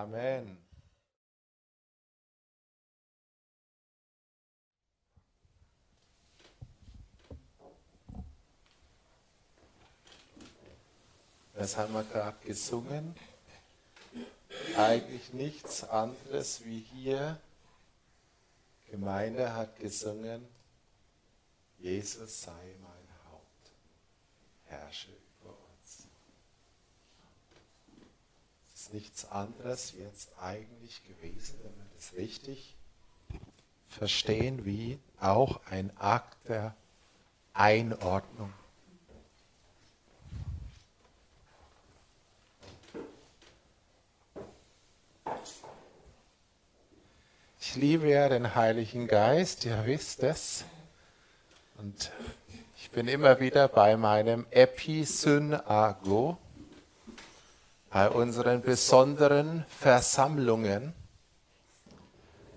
Amen. Das haben wir gerade gesungen. Eigentlich nichts anderes wie hier. Gemeinde hat gesungen, Jesus sei mein Haupt, herrsche über uns. Es nichts anderes jetzt eigentlich gewesen, wenn wir das richtig verstehen, wie auch ein Akt der Einordnung. Ich liebe ja den Heiligen Geist, ihr wisst es. Und ich bin immer wieder bei meinem Episynago, bei unseren besonderen Versammlungen.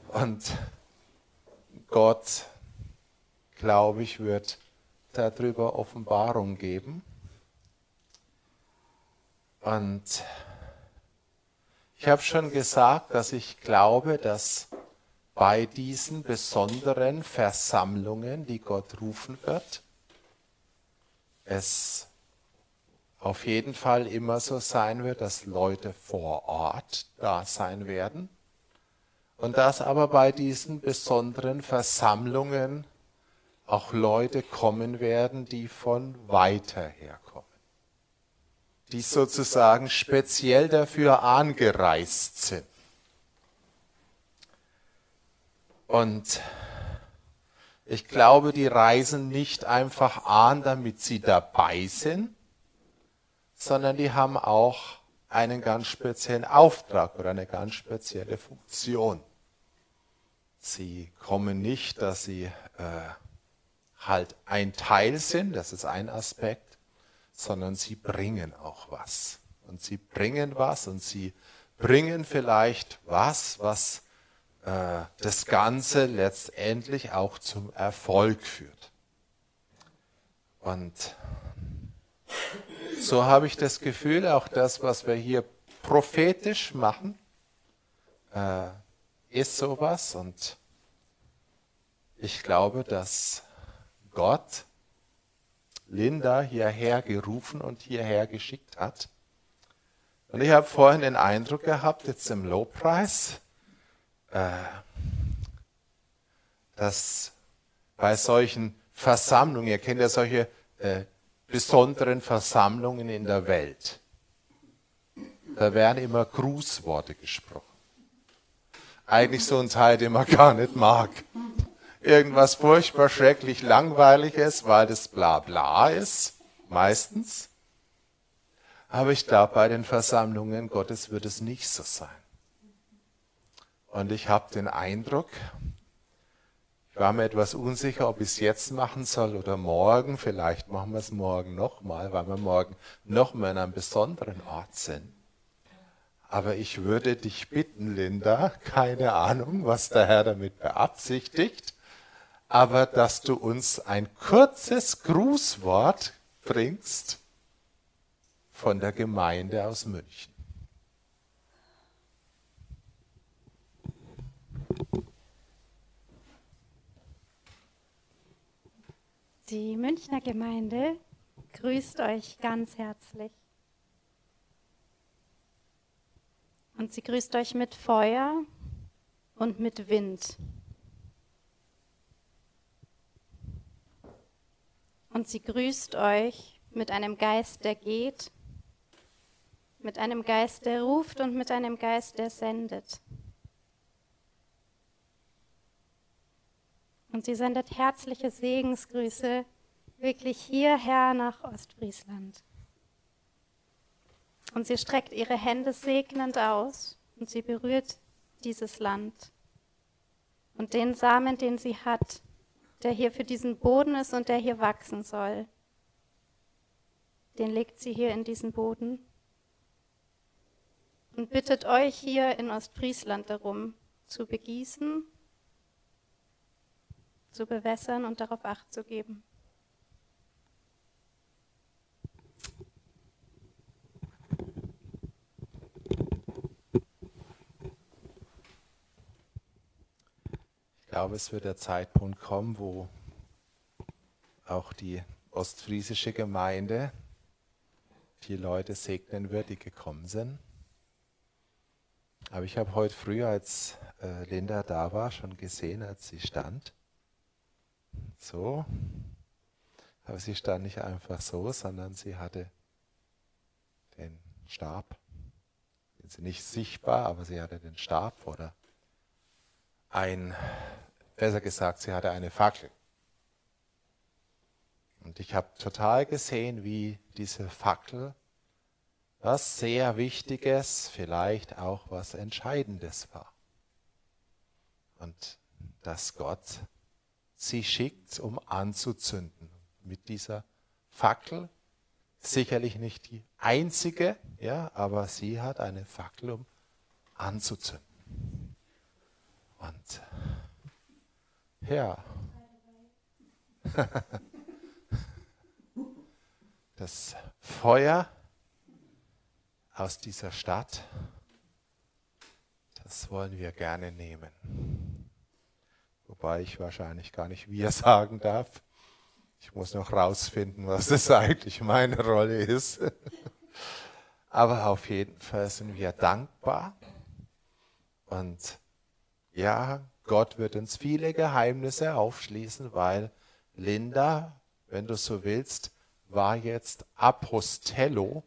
Und Gott, glaube ich, wird darüber Offenbarung geben. Und ich habe schon gesagt, dass ich glaube, dass bei diesen besonderen Versammlungen, die Gott rufen wird, es auf jeden Fall immer so sein wird, dass Leute vor Ort da sein werden und dass aber bei diesen besonderen Versammlungen auch Leute kommen werden, die von weiter herkommen, die sozusagen speziell dafür angereist sind. Und ich glaube, die reisen nicht einfach an, damit sie dabei sind, sondern die haben auch einen ganz speziellen Auftrag oder eine ganz spezielle Funktion. Sie kommen nicht, dass sie äh, halt ein Teil sind, das ist ein Aspekt, sondern sie bringen auch was. Und sie bringen was und sie bringen vielleicht was, was äh, das Ganze letztendlich auch zum Erfolg führt. Und so habe ich das Gefühl, auch das, was wir hier prophetisch machen, äh, ist sowas. Und ich glaube, dass Gott Linda hierher gerufen und hierher geschickt hat. Und ich habe vorhin den Eindruck gehabt, jetzt im Lobpreis, äh, dass bei solchen Versammlungen, ihr kennt ja solche äh, besonderen Versammlungen in der Welt, da werden immer Grußworte gesprochen. Eigentlich so ein Teil, den man gar nicht mag. Irgendwas furchtbar schrecklich langweiliges, weil das bla bla ist, meistens. Aber ich glaube, bei den Versammlungen Gottes wird es nicht so sein. Und ich habe den Eindruck, ich war mir etwas unsicher, ob ich es jetzt machen soll oder morgen. Vielleicht machen wir es morgen nochmal, weil wir morgen nochmal an einem besonderen Ort sind. Aber ich würde dich bitten, Linda, keine Ahnung, was der Herr damit beabsichtigt, aber dass du uns ein kurzes Grußwort bringst von der Gemeinde aus München. Die Münchner Gemeinde grüßt euch ganz herzlich. Und sie grüßt euch mit Feuer und mit Wind. Und sie grüßt euch mit einem Geist, der geht, mit einem Geist, der ruft und mit einem Geist, der sendet. Und sie sendet herzliche Segensgrüße wirklich hierher nach Ostfriesland. Und sie streckt ihre Hände segnend aus und sie berührt dieses Land. Und den Samen, den sie hat, der hier für diesen Boden ist und der hier wachsen soll, den legt sie hier in diesen Boden und bittet euch hier in Ostfriesland darum, zu begießen zu bewässern und darauf Acht zu geben. Ich glaube, es wird der Zeitpunkt kommen, wo auch die ostfriesische Gemeinde die Leute segnen wird, die gekommen sind. Aber ich habe heute früh, als äh, Linda da war, schon gesehen, als sie stand, so. Aber sie stand nicht einfach so, sondern sie hatte den Stab. Sie nicht sichtbar, aber sie hatte den Stab oder ein besser gesagt, sie hatte eine Fackel. Und ich habe total gesehen, wie diese Fackel was sehr Wichtiges, vielleicht auch was Entscheidendes war. Und dass Gott sie schickt, um anzuzünden. Mit dieser Fackel, sicherlich nicht die einzige, ja, aber sie hat eine Fackel, um anzuzünden. Und ja. Das Feuer aus dieser Stadt, das wollen wir gerne nehmen. Wobei ich wahrscheinlich gar nicht wir sagen darf. Ich muss noch rausfinden, was das eigentlich meine Rolle ist. Aber auf jeden Fall sind wir dankbar. Und ja, Gott wird uns viele Geheimnisse aufschließen, weil Linda, wenn du so willst, war jetzt Apostello.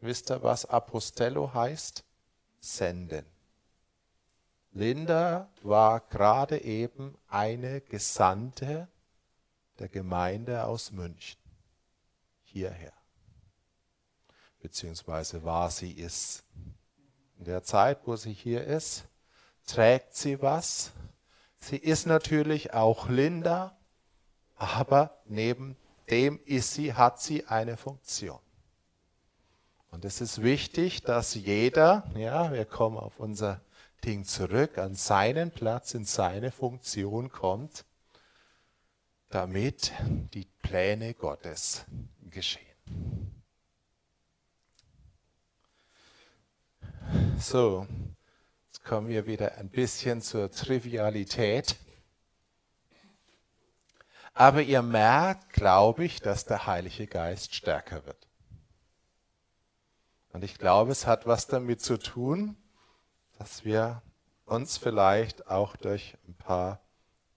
Wisst ihr, was Apostello heißt? Senden. Linda war gerade eben eine Gesandte der Gemeinde aus München hierher. Beziehungsweise war sie es. In der Zeit, wo sie hier ist, trägt sie was. Sie ist natürlich auch Linda, aber neben dem ist sie, hat sie eine Funktion. Und es ist wichtig, dass jeder, ja, wir kommen auf unser Ding zurück, an seinen Platz, in seine Funktion kommt, damit die Pläne Gottes geschehen. So, jetzt kommen wir wieder ein bisschen zur Trivialität. Aber ihr merkt, glaube ich, dass der Heilige Geist stärker wird. Und ich glaube, es hat was damit zu tun, dass wir uns vielleicht auch durch ein paar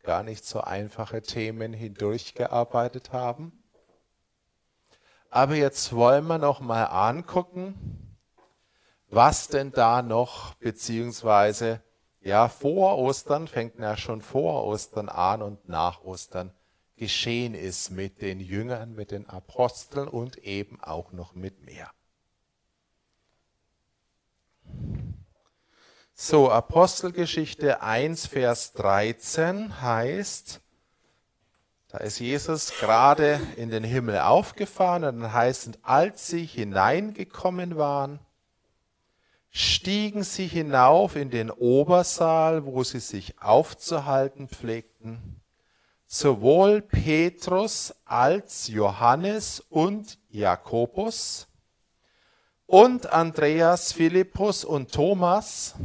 gar nicht so einfache Themen hindurchgearbeitet haben. Aber jetzt wollen wir noch mal angucken, was denn da noch beziehungsweise ja vor Ostern fängt ja schon vor Ostern an und nach Ostern geschehen ist mit den Jüngern, mit den Aposteln und eben auch noch mit mehr. So, Apostelgeschichte 1, Vers 13 heißt, da ist Jesus gerade in den Himmel aufgefahren und dann heißt es, als sie hineingekommen waren, stiegen sie hinauf in den Obersaal, wo sie sich aufzuhalten pflegten sowohl Petrus als Johannes und Jakobus und Andreas, Philippus und Thomas,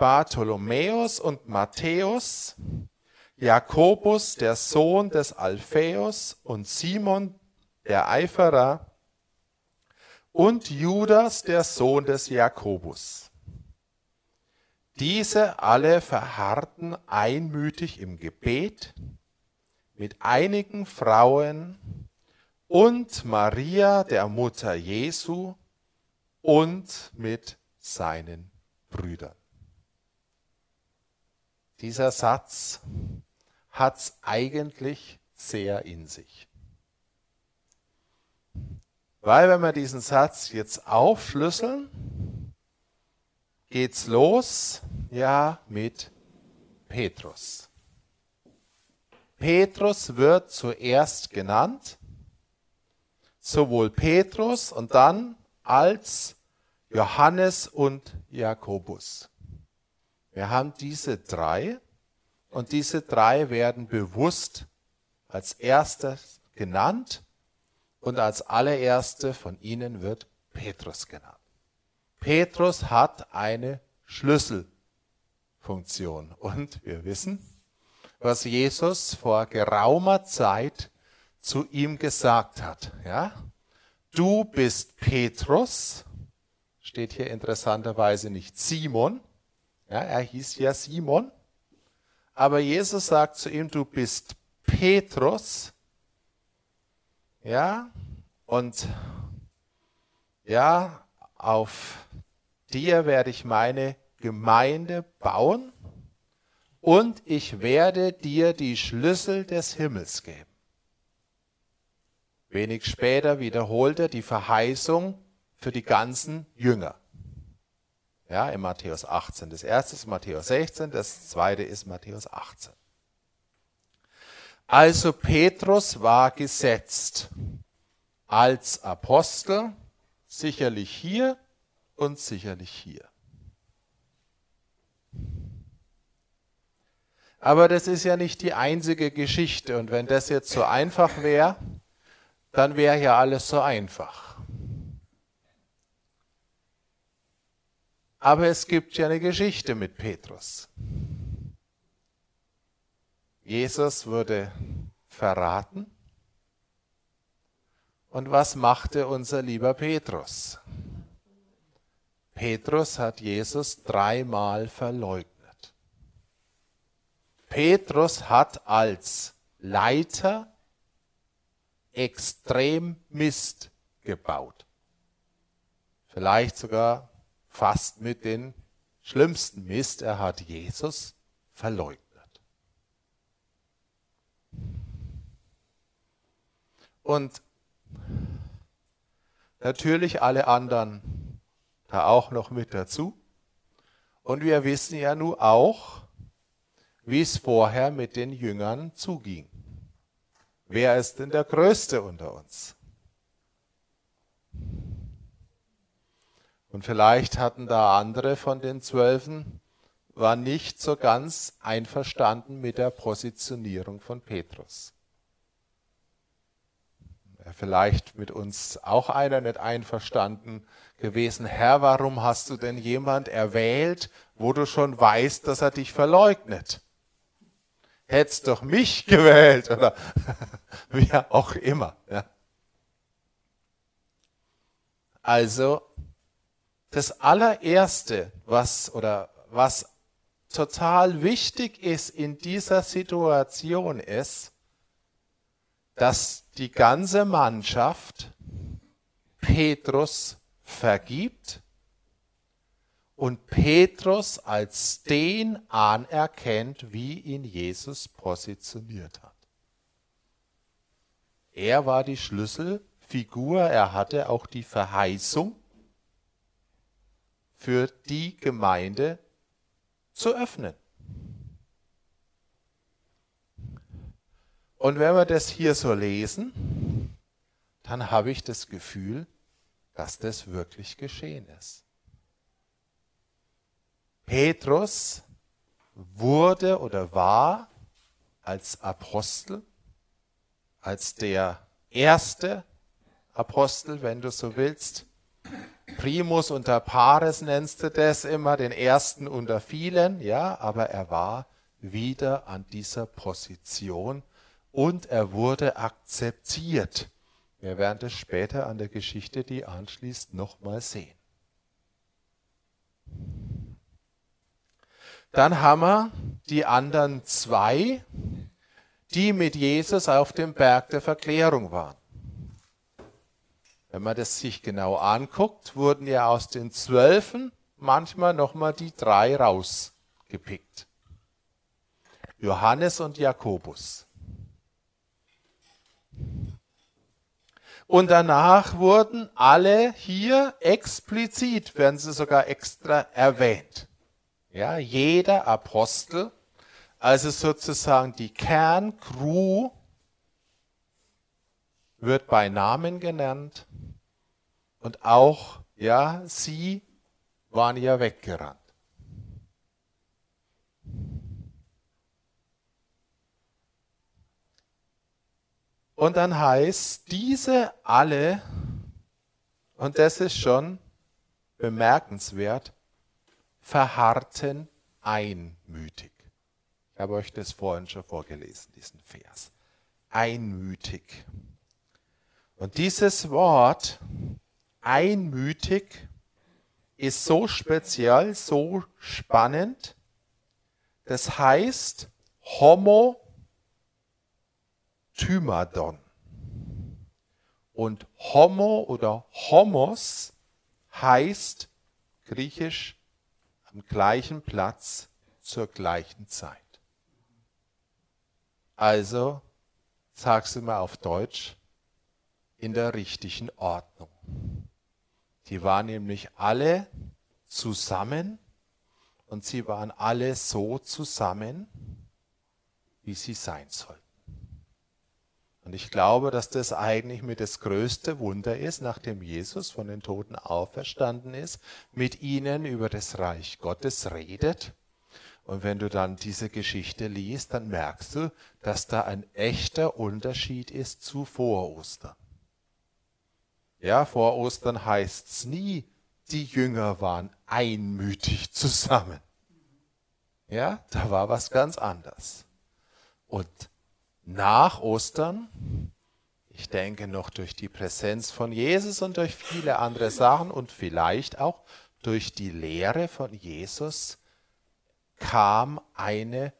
Bartholomäus und Matthäus, Jakobus, der Sohn des Alphaeus und Simon, der Eiferer und Judas, der Sohn des Jakobus. Diese alle verharrten einmütig im Gebet mit einigen Frauen und Maria, der Mutter Jesu, und mit seinen Brüdern. Dieser Satz hat's eigentlich sehr in sich. Weil wenn wir diesen Satz jetzt aufschlüsseln, geht's los, ja, mit Petrus. Petrus wird zuerst genannt, sowohl Petrus und dann als Johannes und Jakobus. Wir haben diese drei und diese drei werden bewusst als erstes genannt und als allererste von ihnen wird Petrus genannt. Petrus hat eine Schlüsselfunktion. Funktion. Und wir wissen, was Jesus vor geraumer Zeit zu ihm gesagt hat. Ja? Du bist Petrus, steht hier interessanterweise nicht Simon, ja, er hieß ja Simon, aber Jesus sagt zu ihm, du bist Petrus, ja, und ja, auf dir werde ich meine Gemeinde bauen und ich werde dir die Schlüssel des Himmels geben. Wenig später wiederholt er die Verheißung für die ganzen Jünger. Ja, in Matthäus 18. Das erste ist Matthäus 16, das zweite ist Matthäus 18. Also Petrus war gesetzt als Apostel, sicherlich hier und sicherlich hier. Aber das ist ja nicht die einzige Geschichte. Und wenn das jetzt so einfach wäre, dann wäre ja alles so einfach. Aber es gibt ja eine Geschichte mit Petrus. Jesus wurde verraten. Und was machte unser lieber Petrus? Petrus hat Jesus dreimal verleugnet. Petrus hat als Leiter extrem Mist gebaut. Vielleicht sogar fast mit den schlimmsten Mist. Er hat Jesus verleugnet. Und natürlich alle anderen da auch noch mit dazu. Und wir wissen ja nun auch, wie es vorher mit den Jüngern zuging. Wer ist denn der Größte unter uns? Und vielleicht hatten da andere von den Zwölfen, waren nicht so ganz einverstanden mit der Positionierung von Petrus. Vielleicht mit uns auch einer nicht einverstanden gewesen. Herr, warum hast du denn jemand erwählt, wo du schon weißt, dass er dich verleugnet? hättest doch mich gewählt oder wie auch immer. Ja. Also das allererste, was oder was total wichtig ist in dieser Situation ist, dass die ganze Mannschaft Petrus vergibt und Petrus als den anerkennt, wie ihn Jesus positioniert hat. Er war die Schlüsselfigur, er hatte auch die Verheißung für die Gemeinde zu öffnen. Und wenn wir das hier so lesen, dann habe ich das Gefühl, dass das wirklich geschehen ist. Petrus wurde oder war als Apostel, als der erste Apostel, wenn du so willst, Primus unter pares nennst du das immer, den ersten unter vielen, ja, aber er war wieder an dieser Position und er wurde akzeptiert. Wir werden das später an der Geschichte, die anschließt, nochmal sehen. Dann haben wir die anderen zwei, die mit Jesus auf dem Berg der Verklärung waren. Wenn man das sich genau anguckt, wurden ja aus den Zwölfen manchmal nochmal die drei rausgepickt. Johannes und Jakobus. Und danach wurden alle hier explizit, werden sie sogar extra erwähnt. Ja, jeder Apostel, also sozusagen die Kerncrew, wird bei Namen genannt und auch, ja, sie waren ja weggerannt. Und dann heißt, diese alle, und das ist schon bemerkenswert, verharrten einmütig. Ich habe euch das vorhin schon vorgelesen, diesen Vers. Einmütig. Und dieses Wort einmütig ist so speziell, so spannend. Das heißt Homo Tymadon. Und Homo oder Homos heißt griechisch am gleichen Platz zur gleichen Zeit. Also, sagst du mal auf Deutsch, in der richtigen Ordnung. Die waren nämlich alle zusammen und sie waren alle so zusammen, wie sie sein sollten. Und ich glaube, dass das eigentlich mit das größte Wunder ist, nachdem Jesus von den Toten auferstanden ist, mit ihnen über das Reich Gottes redet und wenn du dann diese Geschichte liest, dann merkst du, dass da ein echter Unterschied ist zu vor Ostern. Ja, vor Ostern heißt es nie, die Jünger waren einmütig zusammen. Ja, da war was ganz anderes. Und nach Ostern, ich denke noch durch die Präsenz von Jesus und durch viele andere Sachen und vielleicht auch durch die Lehre von Jesus, kam eine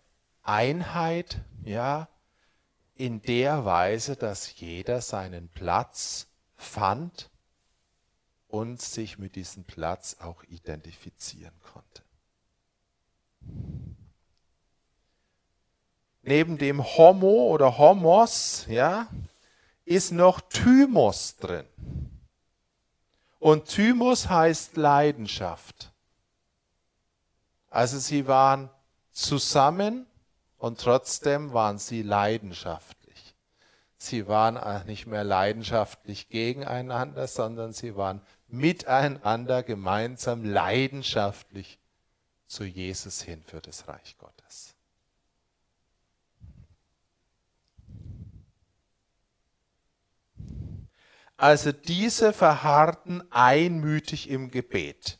Einheit, ja, in der Weise, dass jeder seinen Platz fand und sich mit diesem Platz auch identifizieren konnte. Neben dem Homo oder Homos, ja, ist noch Thymos drin. Und Thymos heißt Leidenschaft. Also sie waren zusammen und trotzdem waren sie leidenschaftlich. Sie waren nicht mehr leidenschaftlich gegeneinander, sondern sie waren miteinander gemeinsam leidenschaftlich zu Jesus hin für das Reich Gottes. Also diese verharrten einmütig im Gebet.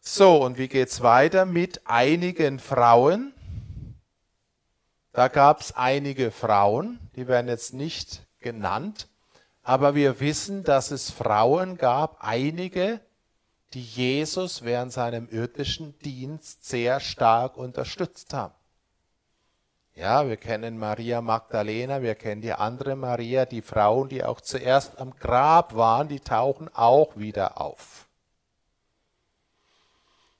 So, und wie geht's weiter mit einigen Frauen? Da gab es einige Frauen, die werden jetzt nicht genannt, aber wir wissen, dass es Frauen gab, einige, die Jesus während seinem irdischen Dienst sehr stark unterstützt haben. Ja, wir kennen Maria Magdalena, wir kennen die andere Maria, die Frauen, die auch zuerst am Grab waren, die tauchen auch wieder auf.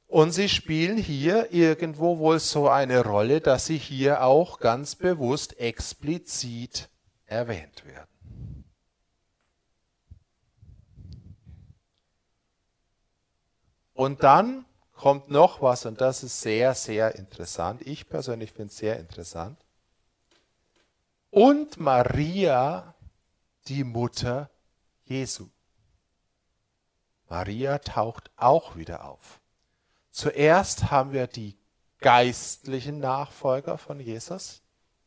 Und sie spielen hier irgendwo wohl so eine Rolle, dass sie hier auch ganz bewusst explizit erwähnt werden. Und dann kommt noch was, und das ist sehr, sehr interessant. Ich persönlich finde es sehr interessant. Und Maria, die Mutter Jesu. Maria taucht auch wieder auf. Zuerst haben wir die geistlichen Nachfolger von Jesus,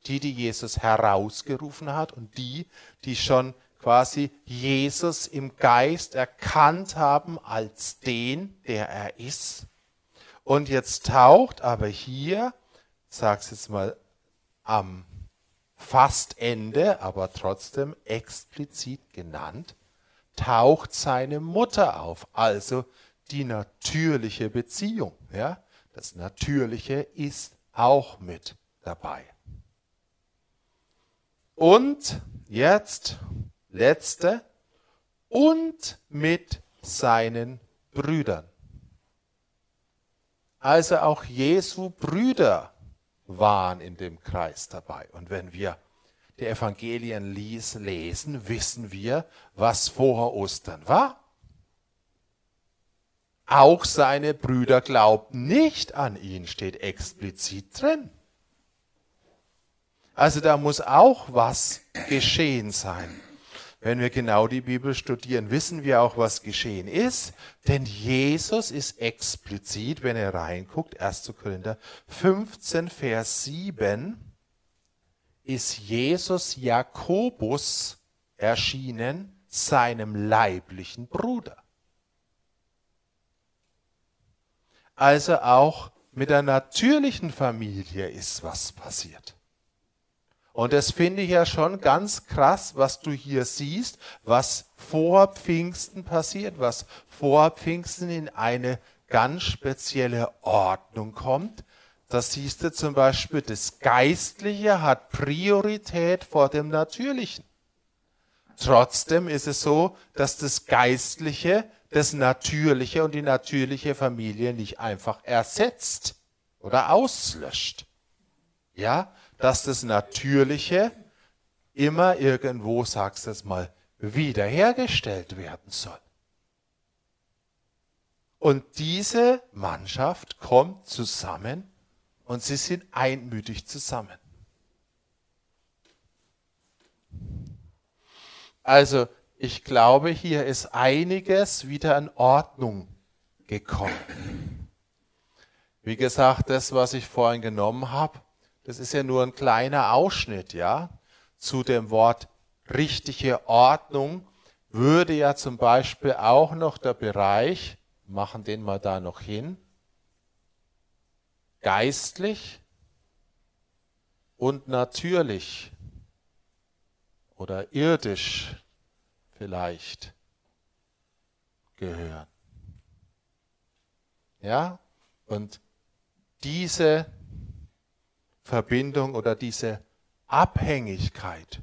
die, die Jesus herausgerufen hat und die, die schon quasi Jesus im Geist erkannt haben als den, der er ist. Und jetzt taucht aber hier, sag's jetzt mal am fast Ende, aber trotzdem explizit genannt, taucht seine Mutter auf, also die natürliche Beziehung. Ja? Das Natürliche ist auch mit dabei. Und jetzt letzte und mit seinen Brüdern. Also auch Jesu Brüder waren in dem Kreis dabei. Und wenn wir die Evangelien lesen, wissen wir, was vor Ostern war. Auch seine Brüder glaubten nicht an ihn, steht explizit drin. Also da muss auch was geschehen sein. Wenn wir genau die Bibel studieren, wissen wir auch, was geschehen ist. Denn Jesus ist explizit, wenn er reinguckt, 1. Korinther 15, Vers 7, ist Jesus Jakobus erschienen, seinem leiblichen Bruder. Also auch mit der natürlichen Familie ist was passiert. Und das finde ich ja schon ganz krass, was du hier siehst, was vor Pfingsten passiert, was vor Pfingsten in eine ganz spezielle Ordnung kommt. Da siehst du zum Beispiel, das Geistliche hat Priorität vor dem Natürlichen. Trotzdem ist es so, dass das Geistliche das Natürliche und die natürliche Familie nicht einfach ersetzt oder auslöscht. Ja, dass das Natürliche immer irgendwo, sagst du es mal, wiederhergestellt werden soll. Und diese Mannschaft kommt zusammen und sie sind einmütig zusammen. Also ich glaube, hier ist einiges wieder in Ordnung gekommen. Wie gesagt, das, was ich vorhin genommen habe, das ist ja nur ein kleiner Ausschnitt, ja. Zu dem Wort richtige Ordnung würde ja zum Beispiel auch noch der Bereich, machen den mal da noch hin, geistlich und natürlich oder irdisch vielleicht gehören. Ja? Und diese Verbindung oder diese Abhängigkeit,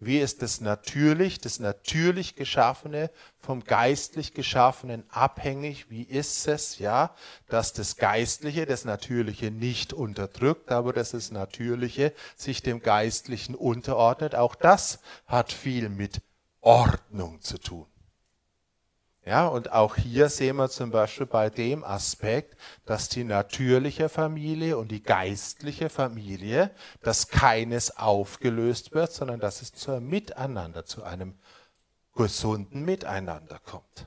wie ist das natürlich, das natürlich Geschaffene vom geistlich Geschaffenen abhängig? Wie ist es, ja, dass das Geistliche, das Natürliche nicht unterdrückt, aber dass das Natürliche sich dem Geistlichen unterordnet? Auch das hat viel mit Ordnung zu tun. Ja, und auch hier sehen wir zum Beispiel bei dem Aspekt, dass die natürliche Familie und die geistliche Familie, dass keines aufgelöst wird, sondern dass es zu einem Miteinander, zu einem gesunden Miteinander kommt.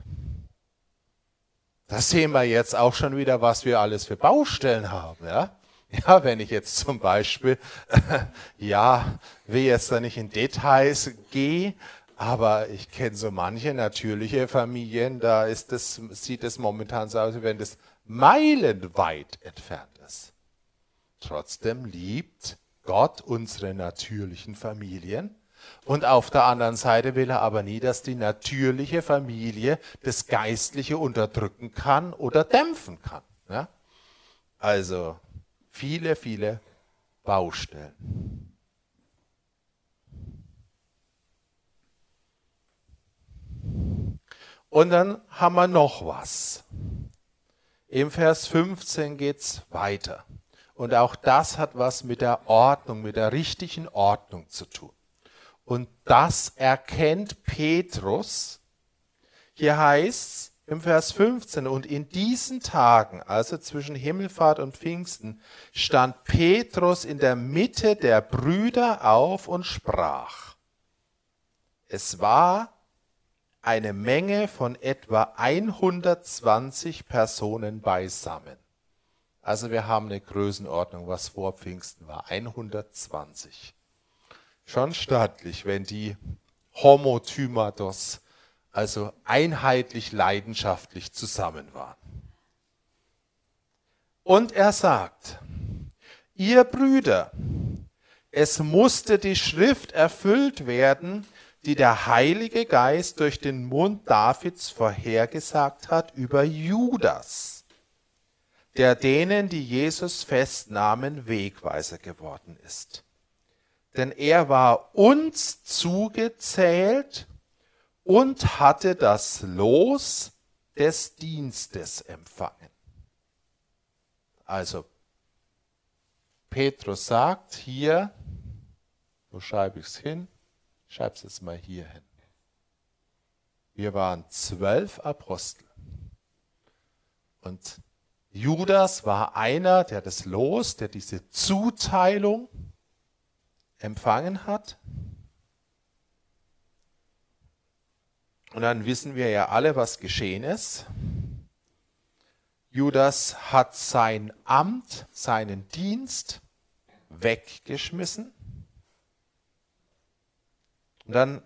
Da sehen wir jetzt auch schon wieder, was wir alles für Baustellen haben, ja. Ja, wenn ich jetzt zum Beispiel, ja, will jetzt da nicht in Details gehe, aber ich kenne so manche natürliche Familien, da ist das, sieht es momentan so aus, als wenn das meilenweit entfernt ist. Trotzdem liebt Gott unsere natürlichen Familien. Und auf der anderen Seite will er aber nie, dass die natürliche Familie das Geistliche unterdrücken kann oder dämpfen kann. Ja? Also viele, viele Baustellen. Und dann haben wir noch was. Im Vers 15 geht's weiter. Und auch das hat was mit der Ordnung, mit der richtigen Ordnung zu tun. Und das erkennt Petrus. Hier heißt's im Vers 15, und in diesen Tagen, also zwischen Himmelfahrt und Pfingsten, stand Petrus in der Mitte der Brüder auf und sprach. Es war eine Menge von etwa 120 Personen beisammen. Also wir haben eine Größenordnung, was vor Pfingsten war. 120. Schon stattlich, wenn die Homotymatos, also einheitlich leidenschaftlich zusammen waren. Und er sagt, ihr Brüder, es musste die Schrift erfüllt werden, die der Heilige Geist durch den Mund Davids vorhergesagt hat über Judas, der denen, die Jesus festnahmen, Wegweiser geworden ist. Denn er war uns zugezählt und hatte das Los des Dienstes empfangen. Also, Petrus sagt hier, wo schreibe ich es hin? Schreib es jetzt mal hier hin. Wir waren zwölf Apostel. Und Judas war einer, der das Los, der diese Zuteilung empfangen hat. Und dann wissen wir ja alle, was geschehen ist. Judas hat sein Amt, seinen Dienst weggeschmissen und dann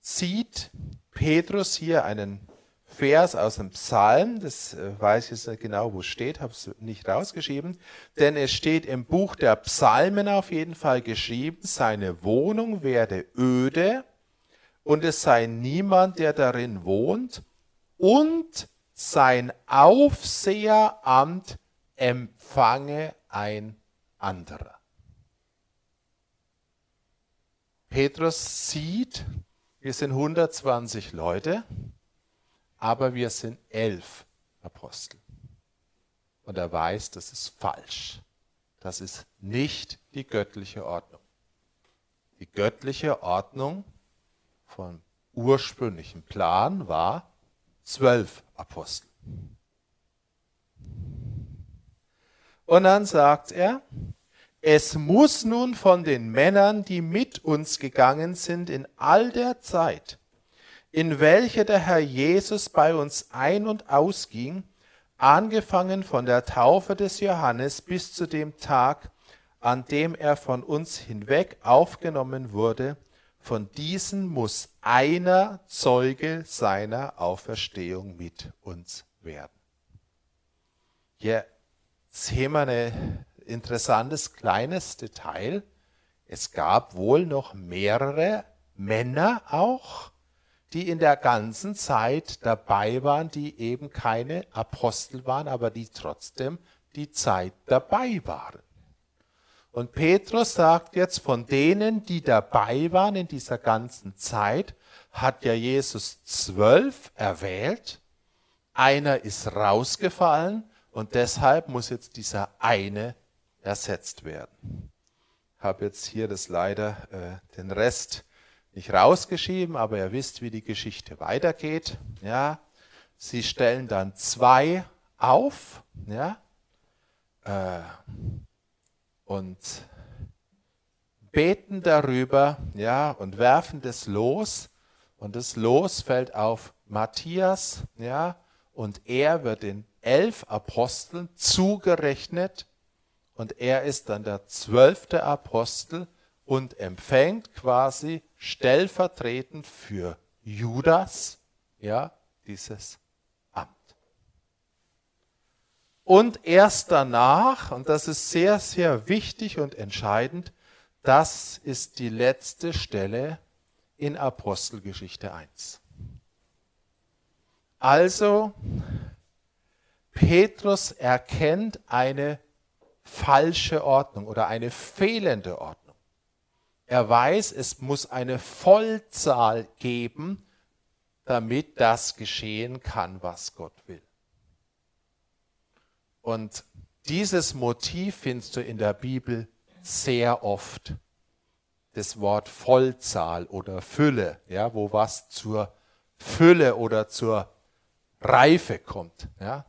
sieht Petrus hier einen Vers aus dem Psalm, das äh, weiß ich jetzt nicht genau, wo es steht, habe es nicht rausgeschrieben, denn es steht im Buch der Psalmen auf jeden Fall geschrieben, seine Wohnung werde öde und es sei niemand, der darin wohnt. Und sein Aufseheramt empfange ein anderer. Petrus sieht, wir sind 120 Leute, aber wir sind elf Apostel. Und er weiß, das ist falsch. Das ist nicht die göttliche Ordnung. Die göttliche Ordnung vom ursprünglichen Plan war zwölf Apostel. Und dann sagt er, es muss nun von den Männern, die mit uns gegangen sind in all der Zeit, in welche der Herr Jesus bei uns ein und ausging, angefangen von der Taufe des Johannes bis zu dem Tag, an dem er von uns hinweg aufgenommen wurde, von diesen muss einer Zeuge seiner Auferstehung mit uns werden. Hier sehen wir ein interessantes kleines Detail. Es gab wohl noch mehrere Männer auch, die in der ganzen Zeit dabei waren, die eben keine Apostel waren, aber die trotzdem die Zeit dabei waren. Und Petrus sagt jetzt, von denen, die dabei waren in dieser ganzen Zeit, hat ja Jesus zwölf erwählt. Einer ist rausgefallen und deshalb muss jetzt dieser eine ersetzt werden. Habe jetzt hier das leider äh, den Rest nicht rausgeschrieben, aber ihr wisst, wie die Geschichte weitergeht. Ja, sie stellen dann zwei auf, ja, äh, und beten darüber, ja, und werfen das los. Und das Los fällt auf Matthias, ja, und er wird den elf Aposteln zugerechnet und er ist dann der zwölfte Apostel und empfängt quasi stellvertretend für Judas, ja, dieses Und erst danach, und das ist sehr, sehr wichtig und entscheidend, das ist die letzte Stelle in Apostelgeschichte 1. Also, Petrus erkennt eine falsche Ordnung oder eine fehlende Ordnung. Er weiß, es muss eine Vollzahl geben, damit das geschehen kann, was Gott will. Und dieses Motiv findest du in der Bibel sehr oft. Das Wort Vollzahl oder Fülle, ja, wo was zur Fülle oder zur Reife kommt. Ja.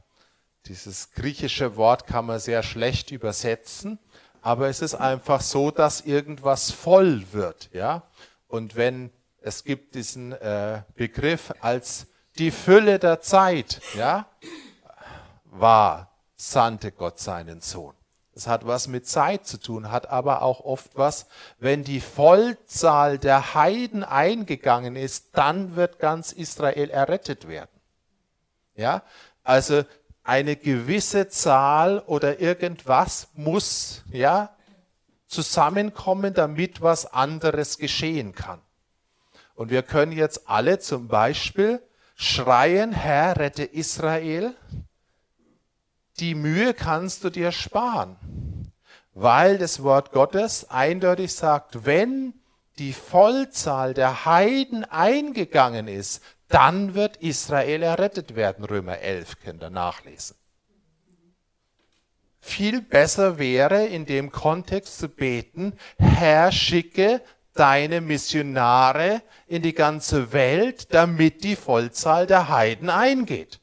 Dieses griechische Wort kann man sehr schlecht übersetzen, aber es ist einfach so, dass irgendwas voll wird. Ja. Und wenn es gibt diesen äh, Begriff als die Fülle der Zeit, ja, war sandte Gott seinen Sohn. Das hat was mit Zeit zu tun, hat aber auch oft was, wenn die Vollzahl der Heiden eingegangen ist, dann wird ganz Israel errettet werden. Ja, also eine gewisse Zahl oder irgendwas muss, ja, zusammenkommen, damit was anderes geschehen kann. Und wir können jetzt alle zum Beispiel schreien, Herr, rette Israel, die Mühe kannst du dir sparen, weil das Wort Gottes eindeutig sagt, wenn die Vollzahl der Heiden eingegangen ist, dann wird Israel errettet werden. Römer 11 könnt ihr nachlesen. Viel besser wäre in dem Kontext zu beten, Herr, schicke deine Missionare in die ganze Welt, damit die Vollzahl der Heiden eingeht.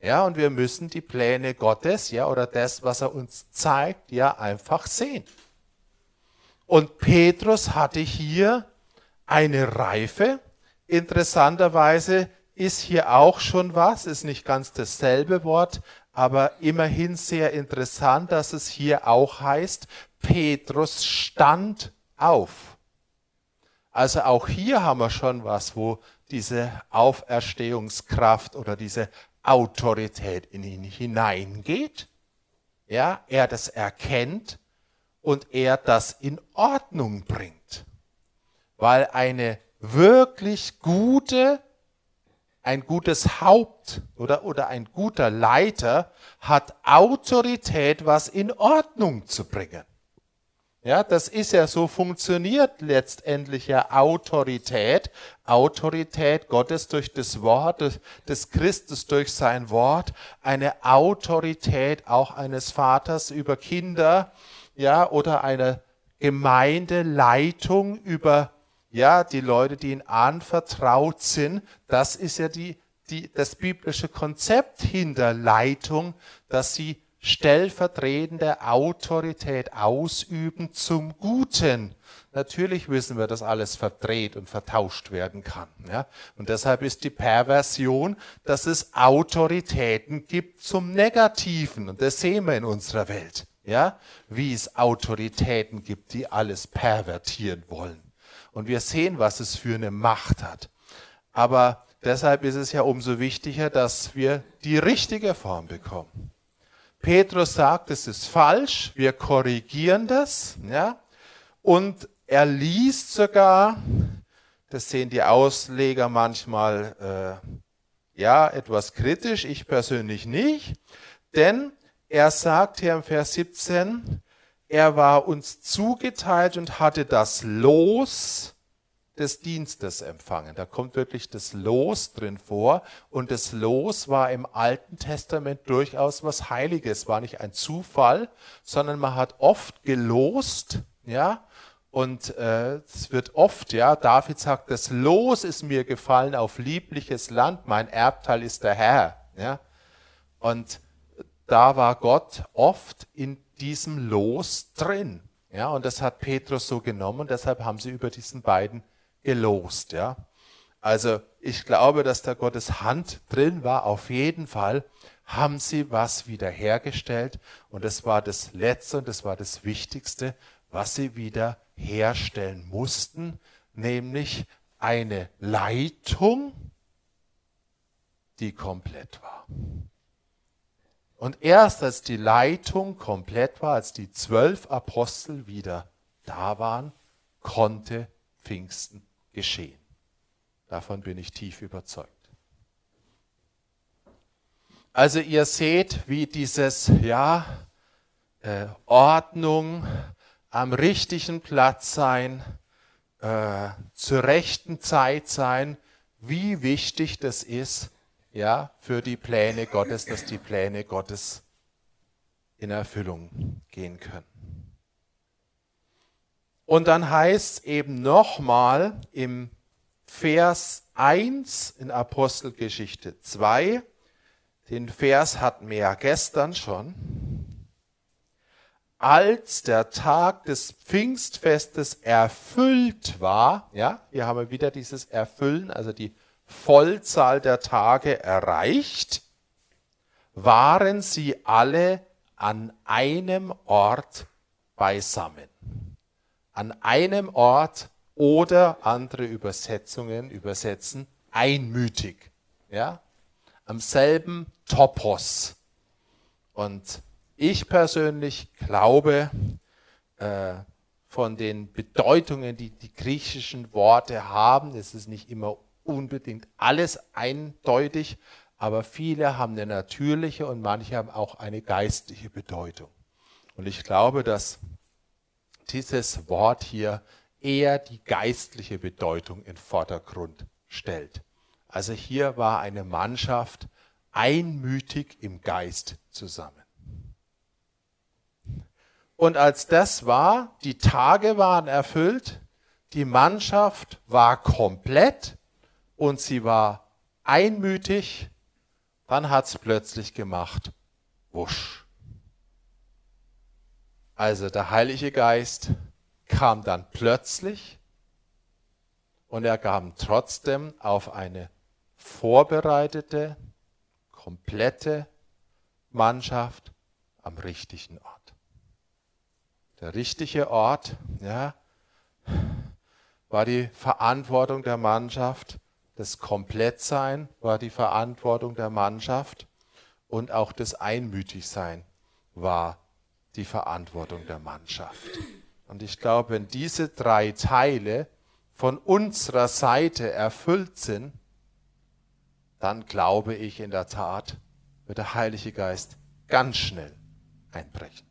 Ja, und wir müssen die Pläne Gottes, ja, oder das, was er uns zeigt, ja, einfach sehen. Und Petrus hatte hier eine Reife. Interessanterweise ist hier auch schon was, ist nicht ganz dasselbe Wort, aber immerhin sehr interessant, dass es hier auch heißt, Petrus stand auf. Also auch hier haben wir schon was, wo diese Auferstehungskraft oder diese Autorität in ihn hineingeht, ja, er das erkennt und er das in Ordnung bringt. Weil eine wirklich gute, ein gutes Haupt oder, oder ein guter Leiter hat Autorität, was in Ordnung zu bringen. Ja, das ist ja so funktioniert letztendlich ja Autorität. Autorität Gottes durch das Wort, des Christus durch sein Wort. Eine Autorität auch eines Vaters über Kinder, ja, oder eine Gemeindeleitung über, ja, die Leute, die ihnen anvertraut sind. Das ist ja die, die, das biblische Konzept hinter Leitung, dass sie stellvertretende Autorität ausüben zum Guten. Natürlich wissen wir, dass alles verdreht und vertauscht werden kann. Ja? Und deshalb ist die Perversion, dass es Autoritäten gibt zum Negativen. Und das sehen wir in unserer Welt. Ja? Wie es Autoritäten gibt, die alles pervertieren wollen. Und wir sehen, was es für eine Macht hat. Aber deshalb ist es ja umso wichtiger, dass wir die richtige Form bekommen. Petrus sagt, es ist falsch, wir korrigieren das, ja, und er liest sogar, das sehen die Ausleger manchmal, äh, ja, etwas kritisch, ich persönlich nicht, denn er sagt hier im Vers 17, er war uns zugeteilt und hatte das Los, des Dienstes empfangen. Da kommt wirklich das Los drin vor. Und das Los war im Alten Testament durchaus was Heiliges. War nicht ein Zufall, sondern man hat oft gelost, ja. Und äh, es wird oft, ja, David sagt, das Los ist mir gefallen auf liebliches Land, mein Erbteil ist der Herr. Ja. Und da war Gott oft in diesem Los drin. Ja, und das hat Petrus so genommen, deshalb haben sie über diesen beiden gelost, ja. Also ich glaube, dass da Gottes Hand drin war. Auf jeden Fall haben sie was wiederhergestellt und das war das Letzte und das war das Wichtigste, was sie wieder herstellen mussten, nämlich eine Leitung, die komplett war. Und erst als die Leitung komplett war, als die zwölf Apostel wieder da waren, konnte Pfingsten geschehen. Davon bin ich tief überzeugt. Also ihr seht, wie dieses, ja, äh, Ordnung, am richtigen Platz sein, äh, zur rechten Zeit sein, wie wichtig das ist, ja, für die Pläne Gottes, dass die Pläne Gottes in Erfüllung gehen können. Und dann heißt es eben nochmal im Vers 1 in Apostelgeschichte 2, den Vers hatten wir ja gestern schon, als der Tag des Pfingstfestes erfüllt war, ja, hier haben wir wieder dieses Erfüllen, also die Vollzahl der Tage erreicht, waren sie alle an einem Ort beisammen an einem Ort oder andere Übersetzungen übersetzen einmütig, ja, am selben Topos. Und ich persönlich glaube, äh, von den Bedeutungen, die die griechischen Worte haben, es ist nicht immer unbedingt alles eindeutig, aber viele haben eine natürliche und manche haben auch eine geistliche Bedeutung. Und ich glaube, dass dieses Wort hier eher die geistliche Bedeutung in Vordergrund stellt. Also hier war eine Mannschaft einmütig im Geist zusammen. Und als das war, die Tage waren erfüllt, die Mannschaft war komplett und sie war einmütig, dann hat es plötzlich gemacht, wusch. Also der Heilige Geist kam dann plötzlich und er kam trotzdem auf eine vorbereitete, komplette Mannschaft am richtigen Ort. Der richtige Ort, ja, war die Verantwortung der Mannschaft, das Komplettsein war die Verantwortung der Mannschaft und auch das Einmütigsein war die Verantwortung der Mannschaft. Und ich glaube, wenn diese drei Teile von unserer Seite erfüllt sind, dann glaube ich in der Tat, wird der Heilige Geist ganz schnell einbrechen.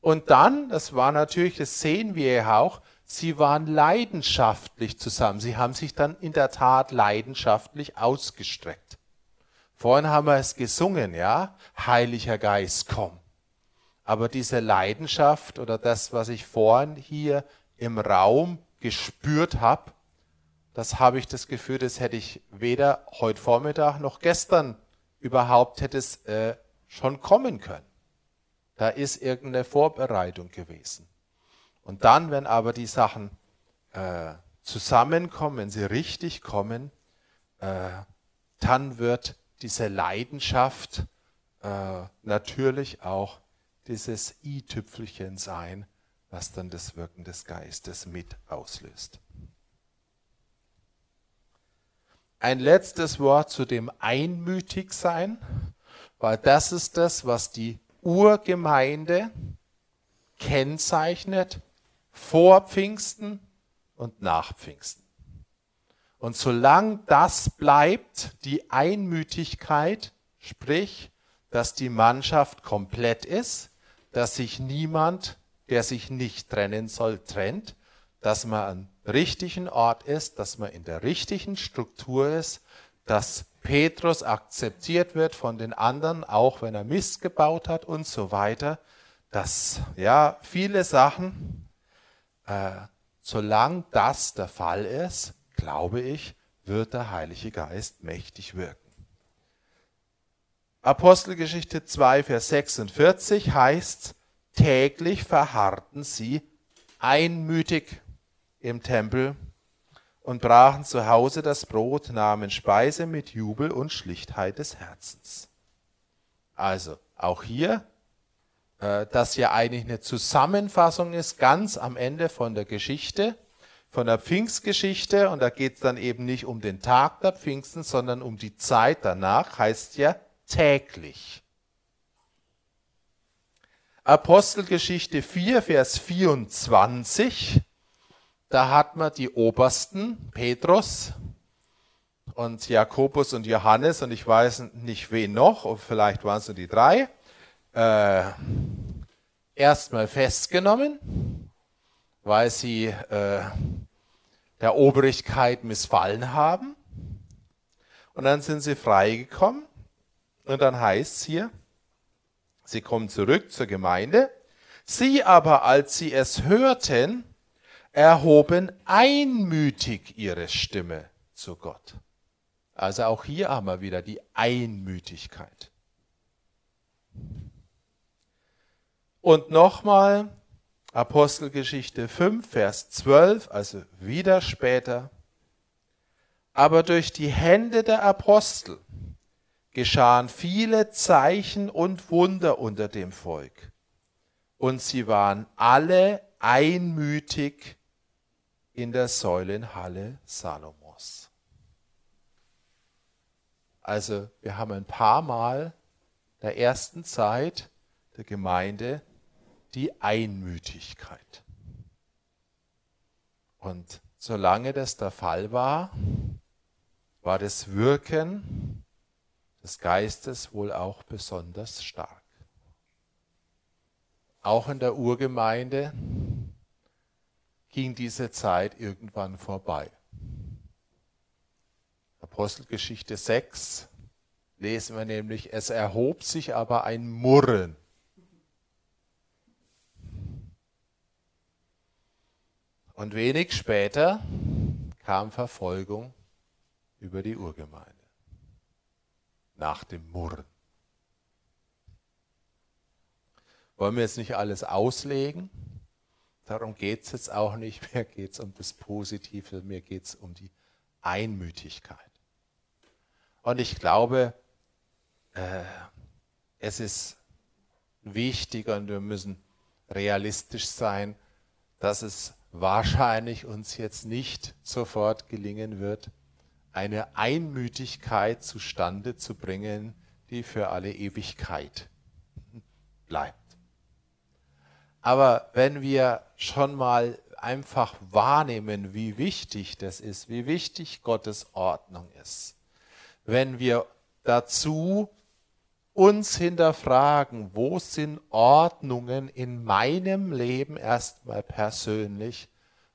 Und dann, das war natürlich, das sehen wir ja auch, sie waren leidenschaftlich zusammen. Sie haben sich dann in der Tat leidenschaftlich ausgestreckt. Vorhin haben wir es gesungen, ja? Heiliger Geist, komm. Aber diese Leidenschaft oder das, was ich vorhin hier im Raum gespürt habe, das habe ich das Gefühl, das hätte ich weder heute Vormittag noch gestern überhaupt hätte es äh, schon kommen können. Da ist irgendeine Vorbereitung gewesen. Und dann, wenn aber die Sachen äh, zusammenkommen, wenn sie richtig kommen, äh, dann wird diese Leidenschaft äh, natürlich auch dieses i-Tüpfelchen sein, was dann das Wirken des Geistes mit auslöst. Ein letztes Wort zu dem Einmütigsein, weil das ist das, was die Urgemeinde kennzeichnet vor Pfingsten und nach Pfingsten. Und solange das bleibt, die Einmütigkeit, sprich, dass die Mannschaft komplett ist, dass sich niemand, der sich nicht trennen soll, trennt, dass man am richtigen Ort ist, dass man in der richtigen Struktur ist, dass Petrus akzeptiert wird von den anderen, auch wenn er Mist gebaut hat und so weiter, dass ja viele Sachen, äh, solange das der Fall ist, glaube ich, wird der Heilige Geist mächtig wirken. Apostelgeschichte 2, Vers 46 heißt, täglich verharrten sie einmütig im Tempel und brachen zu Hause das Brot, nahmen Speise mit Jubel und Schlichtheit des Herzens. Also, auch hier, äh, das ja eigentlich eine Zusammenfassung ist, ganz am Ende von der Geschichte, von der Pfingstgeschichte, und da geht es dann eben nicht um den Tag der Pfingsten, sondern um die Zeit danach, heißt ja täglich. Apostelgeschichte 4, Vers 24, da hat man die Obersten, Petrus und Jakobus und Johannes und ich weiß nicht wen noch, vielleicht waren es nur die drei, äh, erstmal festgenommen, weil sie äh, der Obrigkeit missfallen haben. Und dann sind sie freigekommen. Und dann heißt es hier, sie kommen zurück zur Gemeinde. Sie aber, als sie es hörten, erhoben einmütig ihre Stimme zu Gott. Also auch hier haben wir wieder die Einmütigkeit. Und nochmal Apostelgeschichte 5, Vers 12, also wieder später. Aber durch die Hände der Apostel geschahen viele Zeichen und Wunder unter dem Volk. Und sie waren alle einmütig in der Säulenhalle Salomos. Also wir haben ein paar Mal der ersten Zeit der Gemeinde die Einmütigkeit. Und solange das der Fall war, war das Wirken des Geistes wohl auch besonders stark. Auch in der Urgemeinde ging diese Zeit irgendwann vorbei. Apostelgeschichte 6 lesen wir nämlich, es erhob sich aber ein Murren Und wenig später kam Verfolgung über die Urgemeinde. Nach dem Murren. Wollen wir jetzt nicht alles auslegen? Darum geht es jetzt auch nicht. Mir geht es um das Positive, mir geht es um die Einmütigkeit. Und ich glaube, äh, es ist wichtig und wir müssen realistisch sein, dass es wahrscheinlich uns jetzt nicht sofort gelingen wird, eine Einmütigkeit zustande zu bringen, die für alle Ewigkeit bleibt. Aber wenn wir schon mal einfach wahrnehmen, wie wichtig das ist, wie wichtig Gottes Ordnung ist, wenn wir dazu uns hinterfragen, wo sind Ordnungen in meinem Leben erstmal persönlich,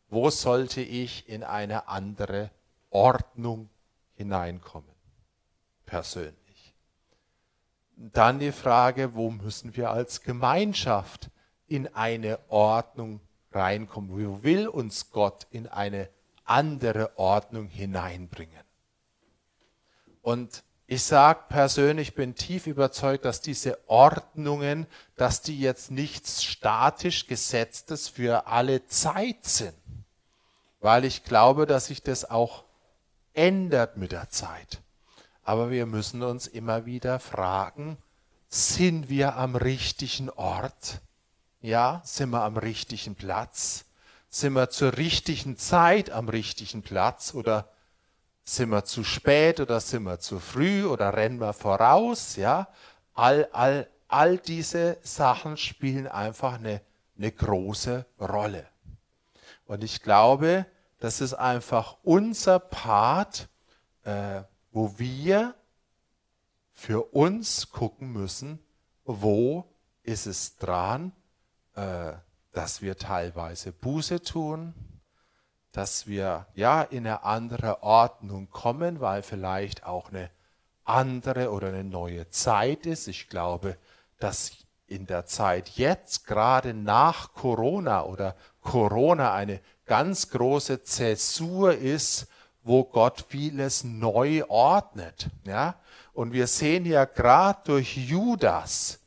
wo sollte ich in eine andere Ordnung hineinkommen, persönlich. Dann die Frage, wo müssen wir als Gemeinschaft in eine Ordnung reinkommen? Wo will uns Gott in eine andere Ordnung hineinbringen? Und ich sage persönlich, bin tief überzeugt, dass diese Ordnungen, dass die jetzt nichts statisch Gesetztes für alle Zeit sind. Weil ich glaube, dass sich das auch ändert mit der Zeit. Aber wir müssen uns immer wieder fragen, sind wir am richtigen Ort? Ja, sind wir am richtigen Platz? Sind wir zur richtigen Zeit am richtigen Platz oder sind wir zu spät oder sind wir zu früh oder rennen wir voraus? Ja, all, all, all diese Sachen spielen einfach eine, eine große Rolle. Und ich glaube, das ist einfach unser Part, äh, wo wir für uns gucken müssen, wo ist es dran, äh, dass wir teilweise Buße tun, dass wir ja in eine andere Ordnung kommen, weil vielleicht auch eine andere oder eine neue Zeit ist. Ich glaube, dass in der Zeit jetzt, gerade nach Corona oder Corona, eine ganz große Zäsur ist, wo Gott vieles neu ordnet. Ja? Und wir sehen ja gerade durch Judas,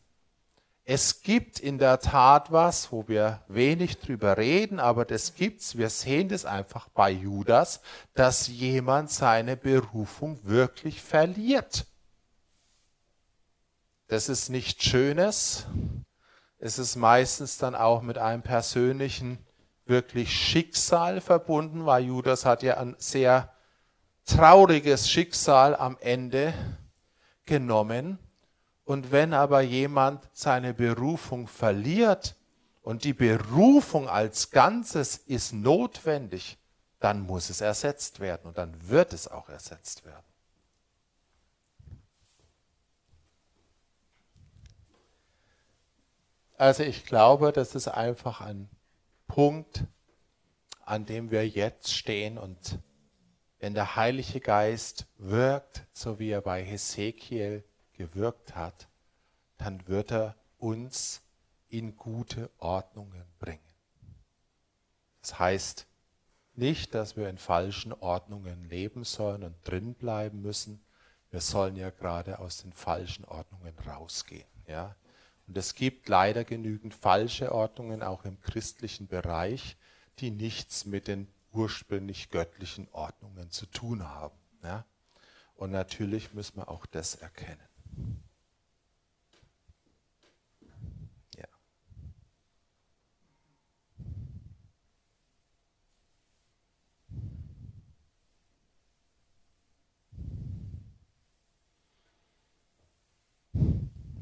es gibt in der Tat was, wo wir wenig drüber reden, aber das gibt's. Wir sehen das einfach bei Judas, dass jemand seine Berufung wirklich verliert. Das ist nichts Schönes. Es ist meistens dann auch mit einem persönlichen wirklich Schicksal verbunden, weil Judas hat ja ein sehr trauriges Schicksal am Ende genommen. Und wenn aber jemand seine Berufung verliert und die Berufung als Ganzes ist notwendig, dann muss es ersetzt werden und dann wird es auch ersetzt werden. Also ich glaube, das ist einfach ein Punkt, an dem wir jetzt stehen und wenn der Heilige Geist wirkt, so wie er bei Hesekiel gewirkt hat, dann wird er uns in gute Ordnungen bringen. Das heißt nicht, dass wir in falschen Ordnungen leben sollen und drin bleiben müssen. Wir sollen ja gerade aus den falschen Ordnungen rausgehen. Ja? Und es gibt leider genügend falsche Ordnungen auch im christlichen Bereich, die nichts mit den ursprünglich göttlichen Ordnungen zu tun haben. Ja? Und natürlich müssen wir auch das erkennen. Ja.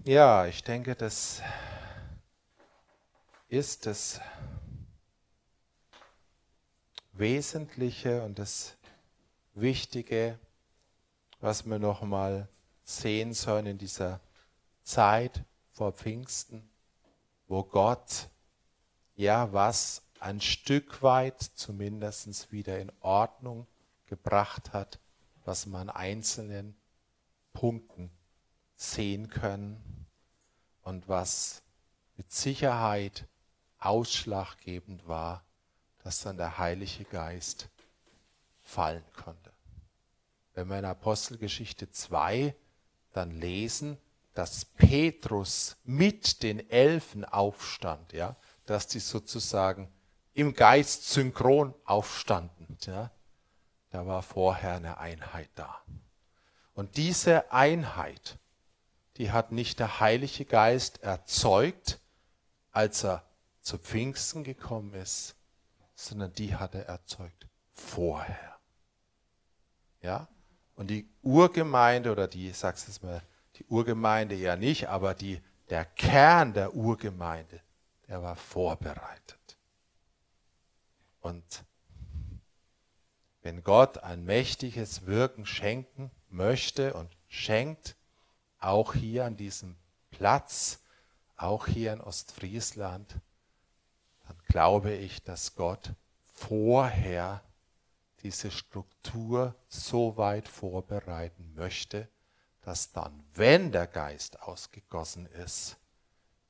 Ja, ich denke, das ist das Wesentliche und das Wichtige, was wir nochmal sehen sollen in dieser Zeit vor Pfingsten, wo Gott ja was ein Stück weit zumindest wieder in Ordnung gebracht hat, was man an einzelnen Punkten sehen können und was mit Sicherheit ausschlaggebend war, dass dann der Heilige Geist fallen konnte. Wenn wir in Apostelgeschichte 2 dann lesen, dass Petrus mit den Elfen aufstand, ja, dass die sozusagen im Geist synchron aufstanden. Ja. Da war vorher eine Einheit da. Und diese Einheit, die hat nicht der Heilige Geist erzeugt, als er zu Pfingsten gekommen ist, sondern die hat er erzeugt vorher. Ja? Und die Urgemeinde oder die, ich sag's jetzt mal, die Urgemeinde ja nicht, aber die, der Kern der Urgemeinde, der war vorbereitet. Und wenn Gott ein mächtiges Wirken schenken möchte und schenkt, auch hier an diesem Platz, auch hier in Ostfriesland, dann glaube ich, dass Gott vorher diese Struktur so weit vorbereiten möchte, dass dann, wenn der Geist ausgegossen ist,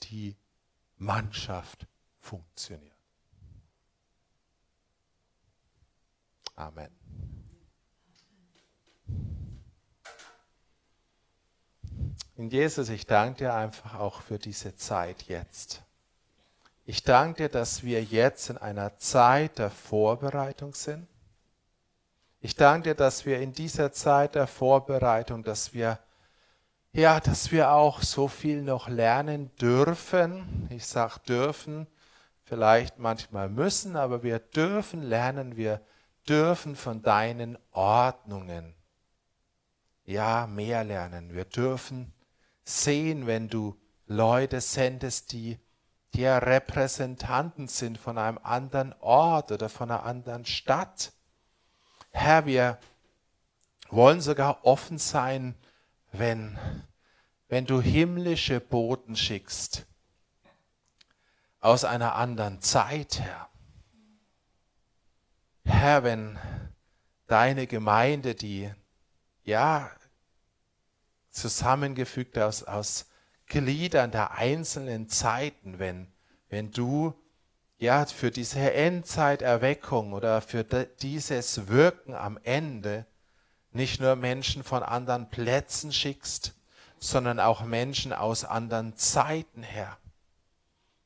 die Mannschaft funktioniert. Amen. Und Jesus, ich danke dir einfach auch für diese Zeit jetzt. Ich danke dir, dass wir jetzt in einer Zeit der Vorbereitung sind. Ich danke dir, dass wir in dieser Zeit der Vorbereitung, dass wir ja, dass wir auch so viel noch lernen dürfen. Ich sage dürfen, vielleicht manchmal müssen, aber wir dürfen lernen, wir dürfen von deinen Ordnungen ja mehr lernen. Wir dürfen sehen, wenn du Leute sendest, die dir Repräsentanten sind von einem anderen Ort oder von einer anderen Stadt. Herr, wir wollen sogar offen sein, wenn, wenn du himmlische Boten schickst aus einer anderen Zeit, Herr. Herr, wenn deine Gemeinde, die ja zusammengefügt aus, aus Gliedern der einzelnen Zeiten, wenn, wenn du ja, für diese Endzeiterweckung oder für dieses Wirken am Ende nicht nur Menschen von anderen Plätzen schickst, sondern auch Menschen aus anderen Zeiten her,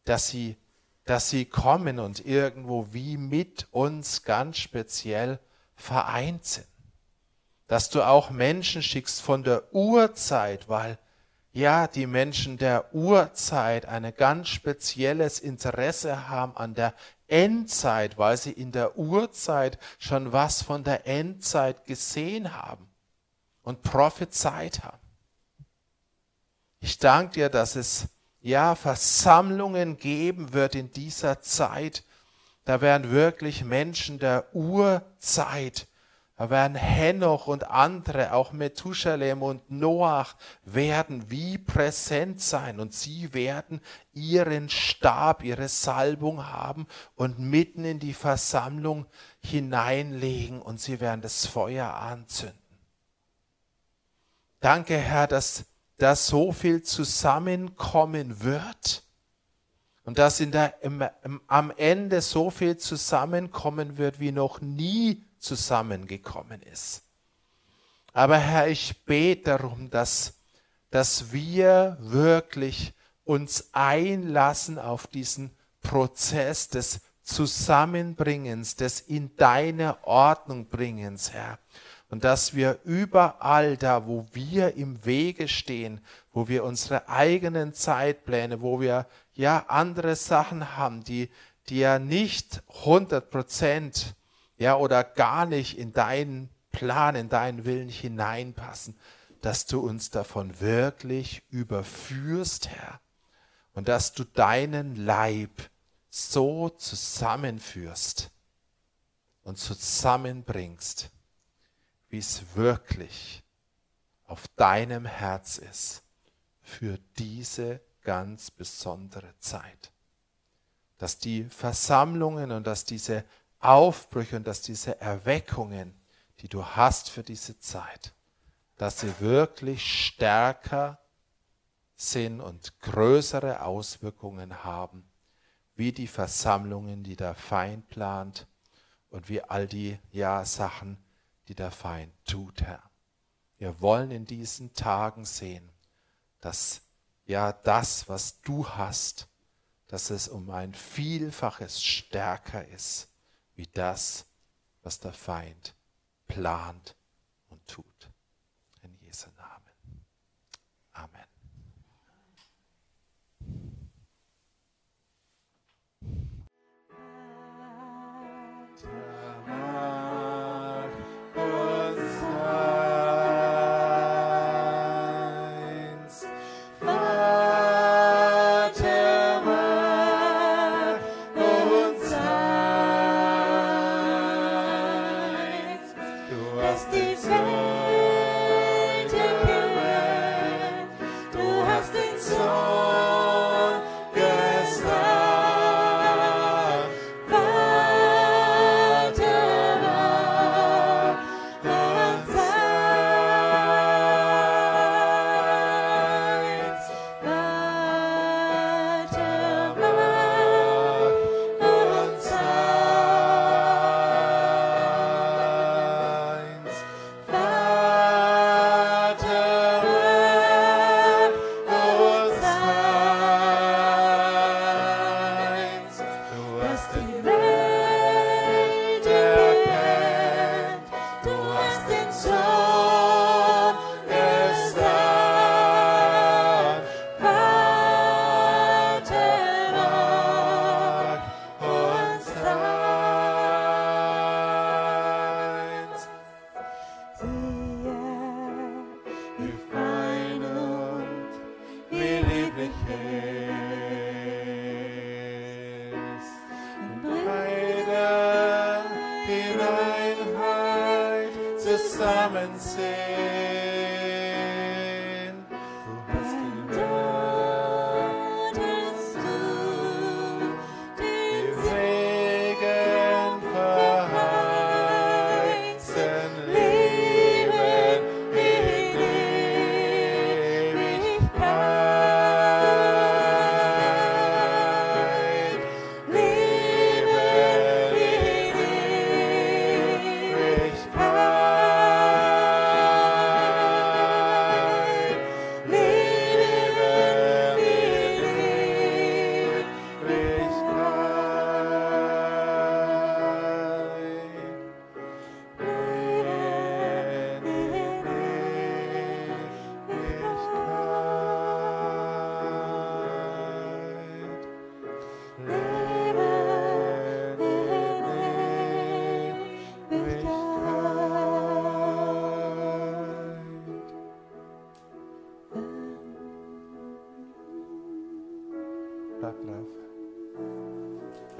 dass sie, dass sie kommen und irgendwo wie mit uns ganz speziell vereint sind. Dass du auch Menschen schickst von der Urzeit, weil ja, die Menschen der Urzeit ein ganz spezielles Interesse haben an der Endzeit, weil sie in der Urzeit schon was von der Endzeit gesehen haben und prophezeit haben. Ich danke dir, dass es ja Versammlungen geben wird in dieser Zeit. Da werden wirklich Menschen der Urzeit da werden Henoch und andere, auch Methusalem und Noach, werden wie präsent sein und sie werden ihren Stab, ihre Salbung haben und mitten in die Versammlung hineinlegen und sie werden das Feuer anzünden. Danke, Herr, dass da so viel zusammenkommen wird und dass in der, im, im, am Ende so viel zusammenkommen wird wie noch nie zusammengekommen ist. Aber Herr, ich bete darum, dass, dass wir wirklich uns einlassen auf diesen Prozess des Zusammenbringens, des in deine Ordnung bringens, Herr. Und dass wir überall da, wo wir im Wege stehen, wo wir unsere eigenen Zeitpläne, wo wir ja andere Sachen haben, die, die ja nicht 100 Prozent ja, oder gar nicht in deinen Plan, in deinen Willen hineinpassen, dass du uns davon wirklich überführst, Herr, und dass du deinen Leib so zusammenführst und zusammenbringst, wie es wirklich auf deinem Herz ist für diese ganz besondere Zeit. Dass die Versammlungen und dass diese Aufbrüche und dass diese Erweckungen, die du hast für diese Zeit, dass sie wirklich stärker sind und größere Auswirkungen haben, wie die Versammlungen, die der Feind plant und wie all die ja Sachen, die der Feind tut, Herr. Wir wollen in diesen Tagen sehen, dass ja das, was du hast, dass es um ein Vielfaches stärker ist wie das, was der Feind plant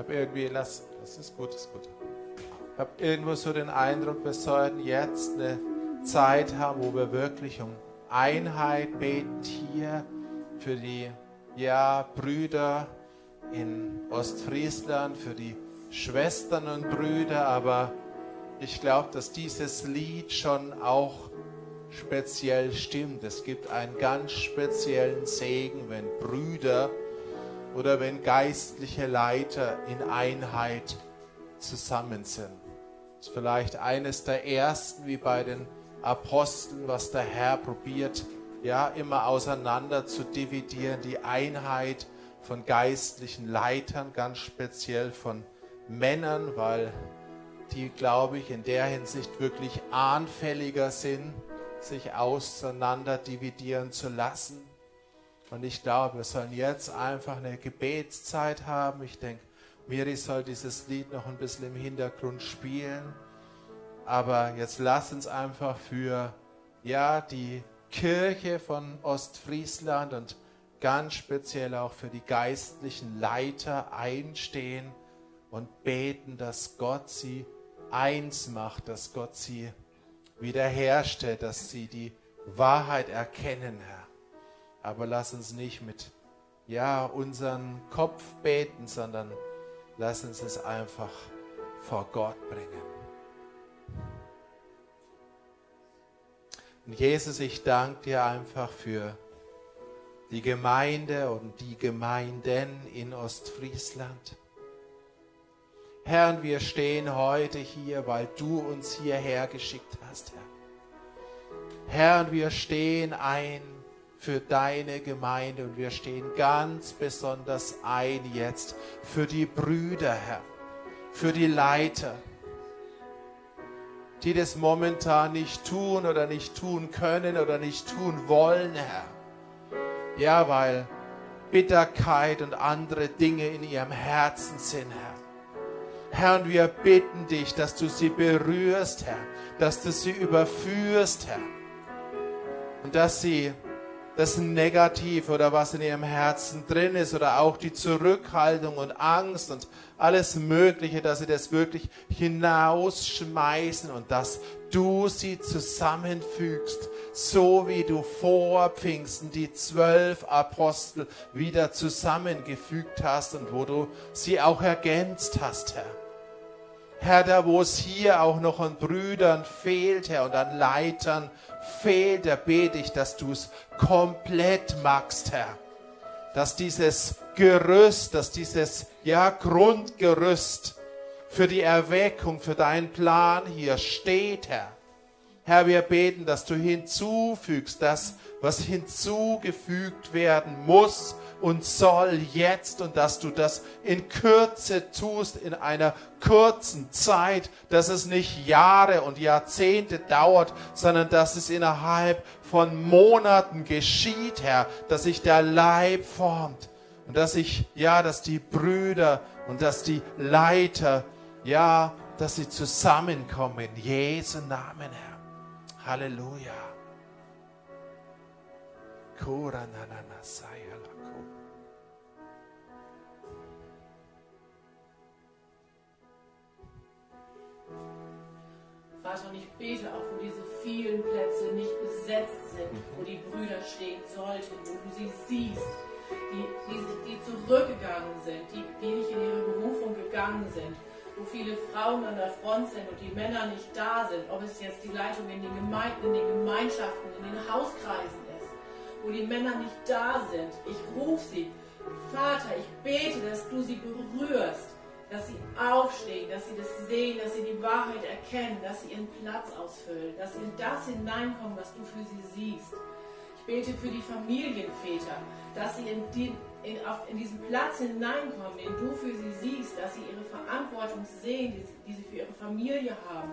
irgendwie, lass, das ist gut, das ist gut. Ich habe irgendwo so den Eindruck, wir sollten jetzt eine Zeit haben, wo wir wirklich um Einheit beten hier für die ja, Brüder in Ostfriesland, für die Schwestern und Brüder, aber ich glaube, dass dieses Lied schon auch speziell stimmt. Es gibt einen ganz speziellen Segen, wenn Brüder oder wenn geistliche Leiter in Einheit zusammen sind. Das ist vielleicht eines der ersten, wie bei den Aposteln, was der Herr probiert, ja, immer auseinander zu dividieren, die Einheit von geistlichen Leitern, ganz speziell von Männern, weil die, glaube ich, in der Hinsicht wirklich anfälliger sind, sich auseinander dividieren zu lassen. Und ich glaube, wir sollen jetzt einfach eine Gebetszeit haben. Ich denke, Miri soll dieses Lied noch ein bisschen im Hintergrund spielen. Aber jetzt lass uns einfach für ja, die Kirche von Ostfriesland und ganz speziell auch für die geistlichen Leiter einstehen und beten, dass Gott sie eins macht, dass Gott sie wiederherstellt, dass sie die Wahrheit erkennen, Herr. Aber lass uns nicht mit ja, unseren Kopf beten, sondern lass uns es einfach vor Gott bringen. Und Jesus, ich danke dir einfach für die Gemeinde und die Gemeinden in Ostfriesland. Herr, wir stehen heute hier, weil du uns hierher geschickt hast, Herr. Herr, wir stehen ein für deine Gemeinde und wir stehen ganz besonders ein jetzt für die Brüder, Herr, für die Leiter, die das momentan nicht tun oder nicht tun können oder nicht tun wollen, Herr. Ja, weil Bitterkeit und andere Dinge in ihrem Herzen sind, Herr. Herr, und wir bitten dich, dass du sie berührst, Herr, dass du sie überführst, Herr, und dass sie das Negative oder was in ihrem Herzen drin ist oder auch die Zurückhaltung und Angst und alles Mögliche, dass sie das wirklich hinausschmeißen und dass du sie zusammenfügst, so wie du vor Pfingsten die zwölf Apostel wieder zusammengefügt hast und wo du sie auch ergänzt hast, Herr. Herr, da wo es hier auch noch an Brüdern fehlt, Herr, und an Leitern fehlt, da bete ich, dass du es komplett machst, Herr. Dass dieses Gerüst, dass dieses, ja, Grundgerüst für die Erweckung, für deinen Plan hier steht, Herr. Herr, wir beten, dass du hinzufügst, das, was hinzugefügt werden muss und soll jetzt und dass du das in Kürze tust, in einer kurzen Zeit, dass es nicht Jahre und Jahrzehnte dauert, sondern dass es innerhalb von Monaten geschieht, Herr, dass sich der Leib formt und dass sich, ja, dass die Brüder und dass die Leiter, ja, dass sie zusammenkommen in Jesu Namen, Herr. Halleluja. Vater, und ich bete auch, wo diese vielen Plätze nicht besetzt sind, wo die Brüder stehen sollten, wo du sie siehst, die, die, die zurückgegangen sind, die, die nicht in ihre Berufung gegangen sind, wo viele Frauen an der Front sind und die Männer nicht da sind, ob es jetzt die Leitung in den Gemeinden, in den Gemeinschaften, in den Hauskreisen ist, wo die Männer nicht da sind. Ich rufe sie. Vater, ich bete, dass du sie berührst, dass sie aufstehen, dass sie das sehen, dass sie die Wahrheit erkennen, dass sie ihren Platz ausfüllen, dass sie in das hineinkommen, was du für sie siehst. Ich bete für die Familienväter, dass sie in, die, in, auf, in diesen Platz hineinkommen, den du für sie siehst, dass sie ihre Verantwortung sehen, die, die sie für ihre Familie haben,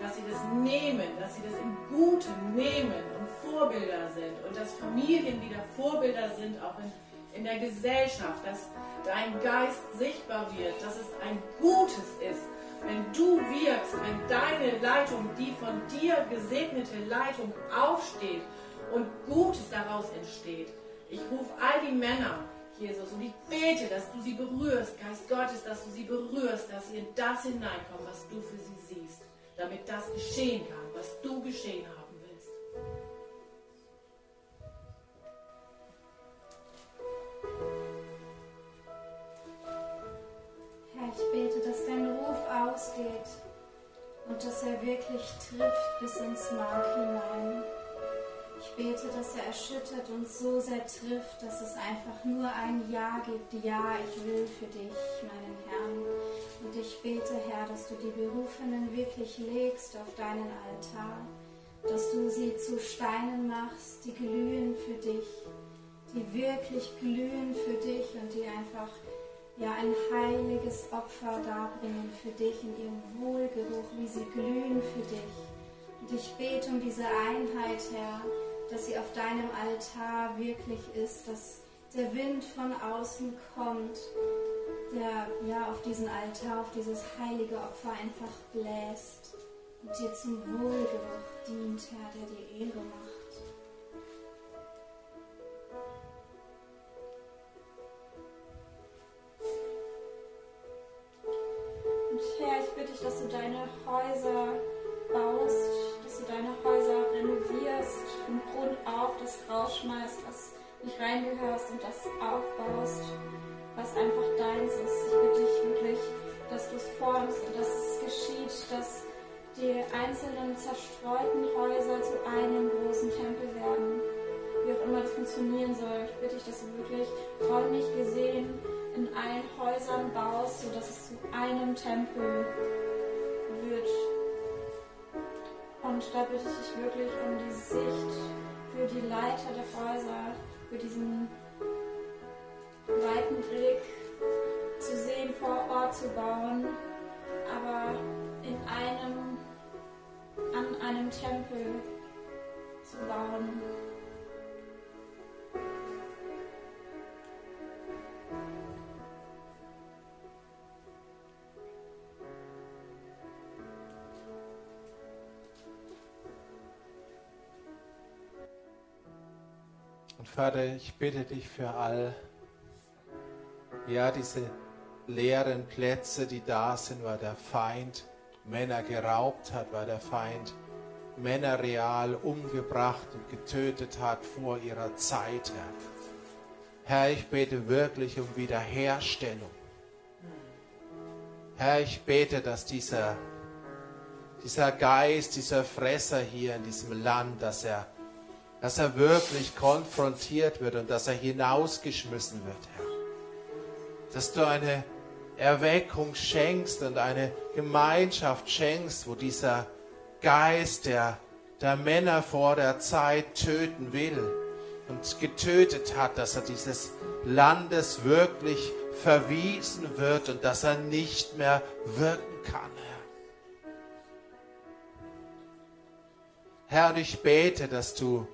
dass sie das nehmen, dass sie das im Guten nehmen und Vorbilder sind und dass Familien wieder Vorbilder sind, auch in in der Gesellschaft, dass dein Geist sichtbar wird, dass es ein Gutes ist, wenn du wirkst, wenn deine Leitung, die von dir gesegnete Leitung aufsteht und Gutes daraus entsteht. Ich rufe all die Männer, Jesus, und ich bete, dass du sie berührst, Geist Gottes, dass du sie berührst, dass sie in das hineinkommen, was du für sie siehst, damit das geschehen kann, was du geschehen hast. ich bete, dass dein Ruf ausgeht und dass er wirklich trifft bis ins Mark hinein. Ich bete, dass er erschüttert und so sehr trifft, dass es einfach nur ein Ja gibt. Ja, ich will für dich, meinen Herrn. Und ich bete, Herr, dass du die Berufenen wirklich legst auf deinen Altar, dass du sie zu Steinen machst, die glühen für dich, die wirklich glühen für dich und die einfach ja ein heiliges Opfer darbringen für dich in ihrem Wohlgeruch, wie sie glühen für dich. Und ich bete um diese Einheit, Herr, dass sie auf deinem Altar wirklich ist, dass der Wind von außen kommt, der ja auf diesen Altar, auf dieses heilige Opfer einfach bläst und dir zum Wohlgeruch dient, Herr, der dir Ehre macht. Das rausschmeißt, was nicht reingehörst und das aufbaust, was einfach deins ist. Ich bitte dich wirklich, dass du es formst und dass es geschieht, dass die einzelnen zerstreuten Häuser zu einem großen Tempel werden. Wie auch immer das funktionieren soll. Ich bitte dich, dass du wirklich räumlich gesehen in allen Häusern baust, sodass es zu einem Tempel wird. Und da bitte ich dich wirklich um die Sicht für die Leiter der Häuser, für diesen weiten Blick zu sehen, vor Ort zu bauen, aber in einem, an einem Tempel zu bauen. Vater, ich bitte dich für all, ja, diese leeren Plätze, die da sind, weil der Feind Männer geraubt hat, weil der Feind Männer real umgebracht und getötet hat vor ihrer Zeit, Herr. Herr, ich bete wirklich um Wiederherstellung. Herr, ich bete, dass dieser, dieser Geist, dieser Fresser hier in diesem Land, dass er dass er wirklich konfrontiert wird und dass er hinausgeschmissen wird, Herr. Dass du eine Erweckung schenkst und eine Gemeinschaft schenkst, wo dieser Geist, der, der Männer vor der Zeit töten will und getötet hat, dass er dieses Landes wirklich verwiesen wird und dass er nicht mehr wirken kann, Herr. Herr, ich bete, dass du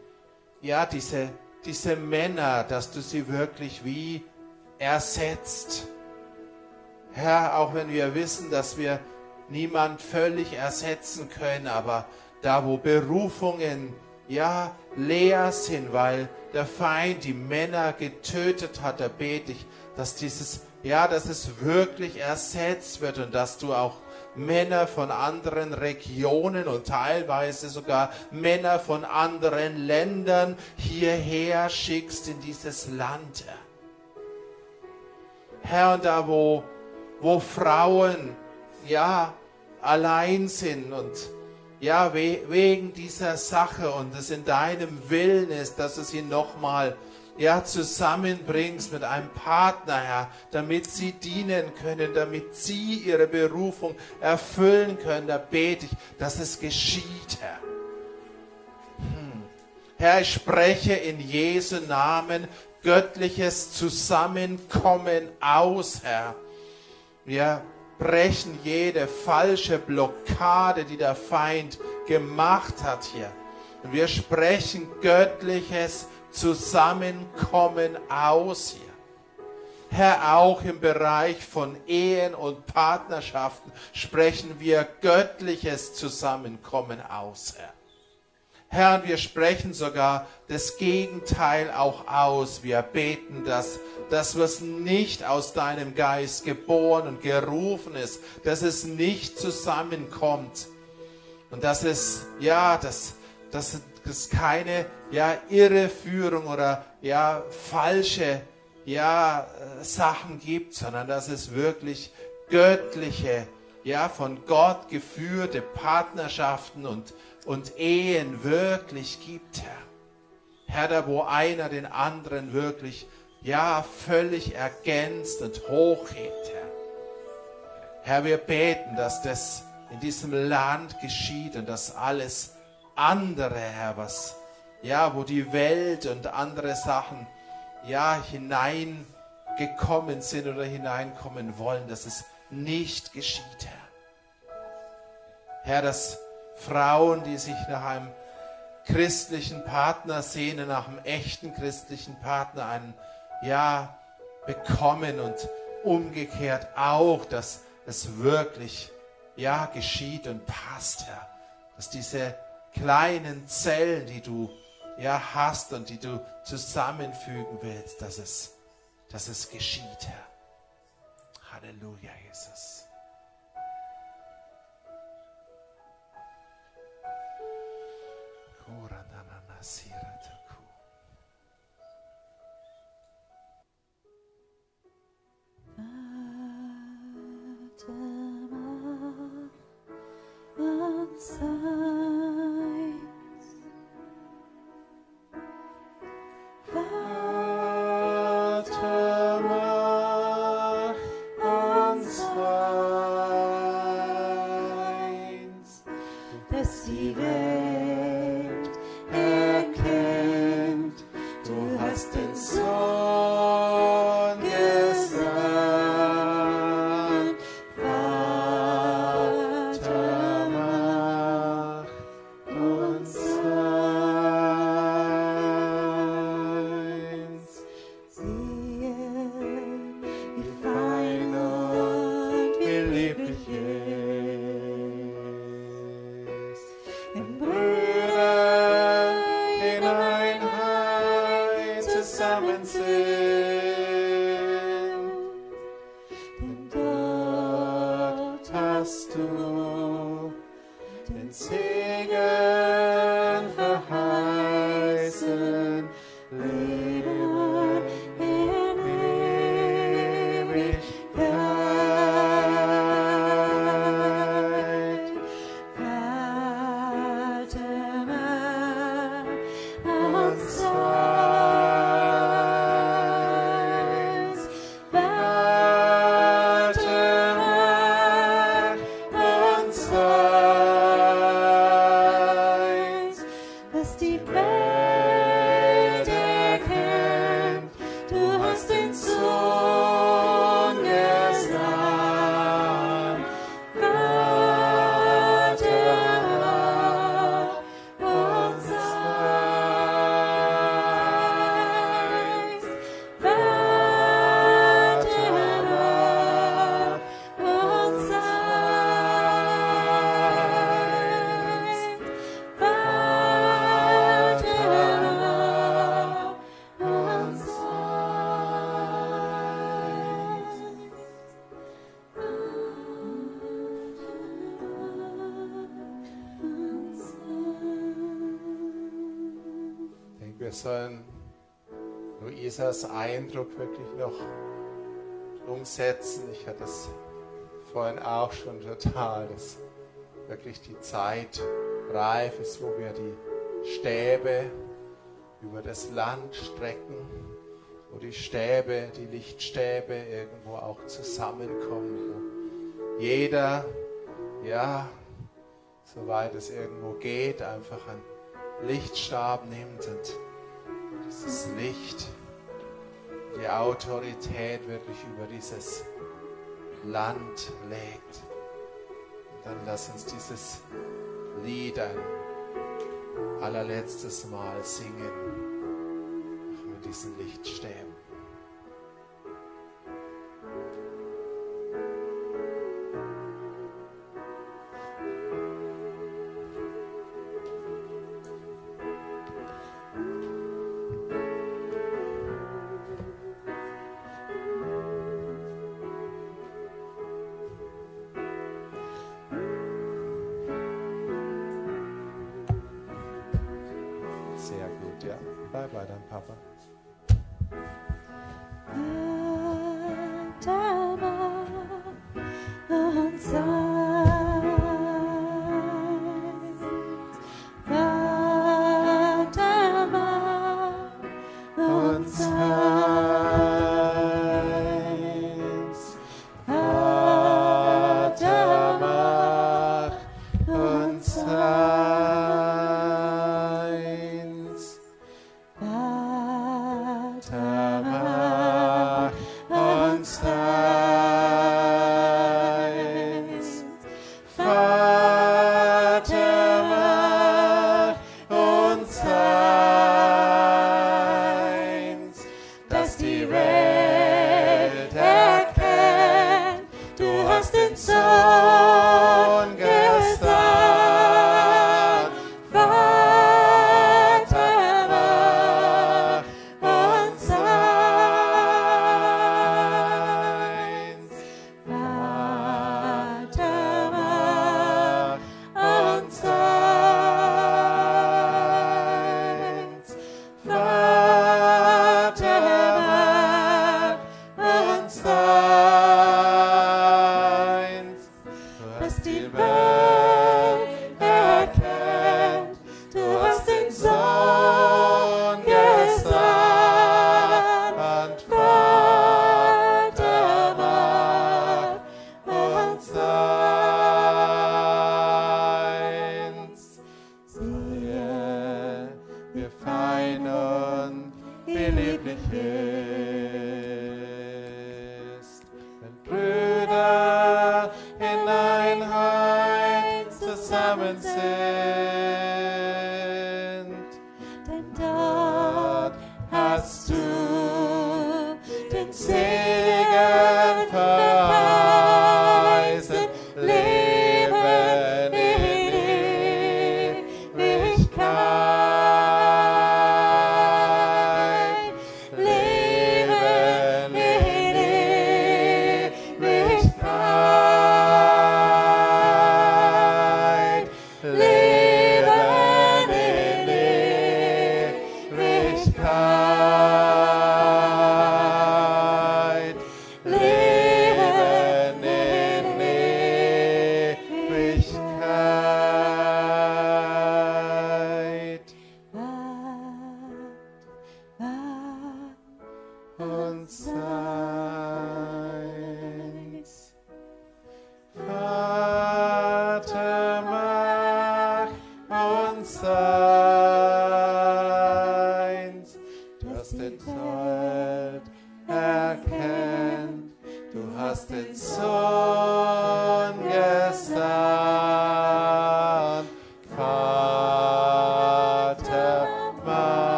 ja, diese, diese Männer, dass du sie wirklich wie ersetzt. Herr, auch wenn wir wissen, dass wir niemand völlig ersetzen können, aber da, wo Berufungen ja leer sind, weil der Feind die Männer getötet hat, da bete ich, dass dieses, ja, dass es wirklich ersetzt wird und dass du auch Männer von anderen Regionen und teilweise sogar Männer von anderen Ländern hierher schickst in dieses Land, Herr. Und da wo, wo Frauen, ja, allein sind und ja, we wegen dieser Sache und es in deinem Willen ist, dass du sie nochmal ja, zusammenbringst mit einem Partner, Herr, damit sie dienen können, damit sie ihre Berufung erfüllen können. Da bete ich, dass es geschieht, Herr. Hm. Herr, ich spreche in Jesu Namen göttliches Zusammenkommen aus, Herr. Wir brechen jede falsche Blockade, die der Feind gemacht hat hier. Und wir sprechen göttliches Zusammenkommen aus hier. Herr, auch im Bereich von Ehen und Partnerschaften sprechen wir göttliches Zusammenkommen aus, Herr. Herr, wir sprechen sogar das Gegenteil auch aus. Wir beten, dass das, was nicht aus deinem Geist geboren und gerufen ist, dass es nicht zusammenkommt. Und dass es, ja, dass, dass es keine, ja, Irreführung oder, ja, falsche, ja, Sachen gibt, sondern dass es wirklich göttliche, ja, von Gott geführte Partnerschaften und und Ehen wirklich gibt, Herr. Herr, da wo einer den anderen wirklich, ja, völlig ergänzt und hochhebt, Herr. Herr, wir beten, dass das in diesem Land geschieht und dass alles andere, Herr, was, ja, wo die Welt und andere Sachen, ja, hineingekommen sind oder hineinkommen wollen, dass es nicht geschieht, Herr. Herr, dass Frauen, die sich nach einem christlichen Partner sehnen, nach einem echten christlichen Partner, einen, ja, bekommen und umgekehrt auch, dass es wirklich, ja, geschieht und passt, Herr. Dass diese kleinen Zellen, die du ja, hast und die du zusammenfügen willst, dass es, dass es geschieht, Herr. Halleluja, Jesus. Kura na na. Sollen Luisas Eindruck wirklich noch umsetzen. Ich hatte es vorhin auch schon total, dass wirklich die Zeit reif ist, wo wir die Stäbe über das Land strecken, wo die Stäbe, die Lichtstäbe irgendwo auch zusammenkommen, wo jeder, ja, soweit es irgendwo geht, einfach einen Lichtstab nimmt und dieses Licht, die Autorität wirklich über dieses Land legt. Und dann lass uns dieses Lied ein allerletztes Mal singen mit diesen Lichtstäben.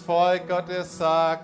Volk Gottes sagt.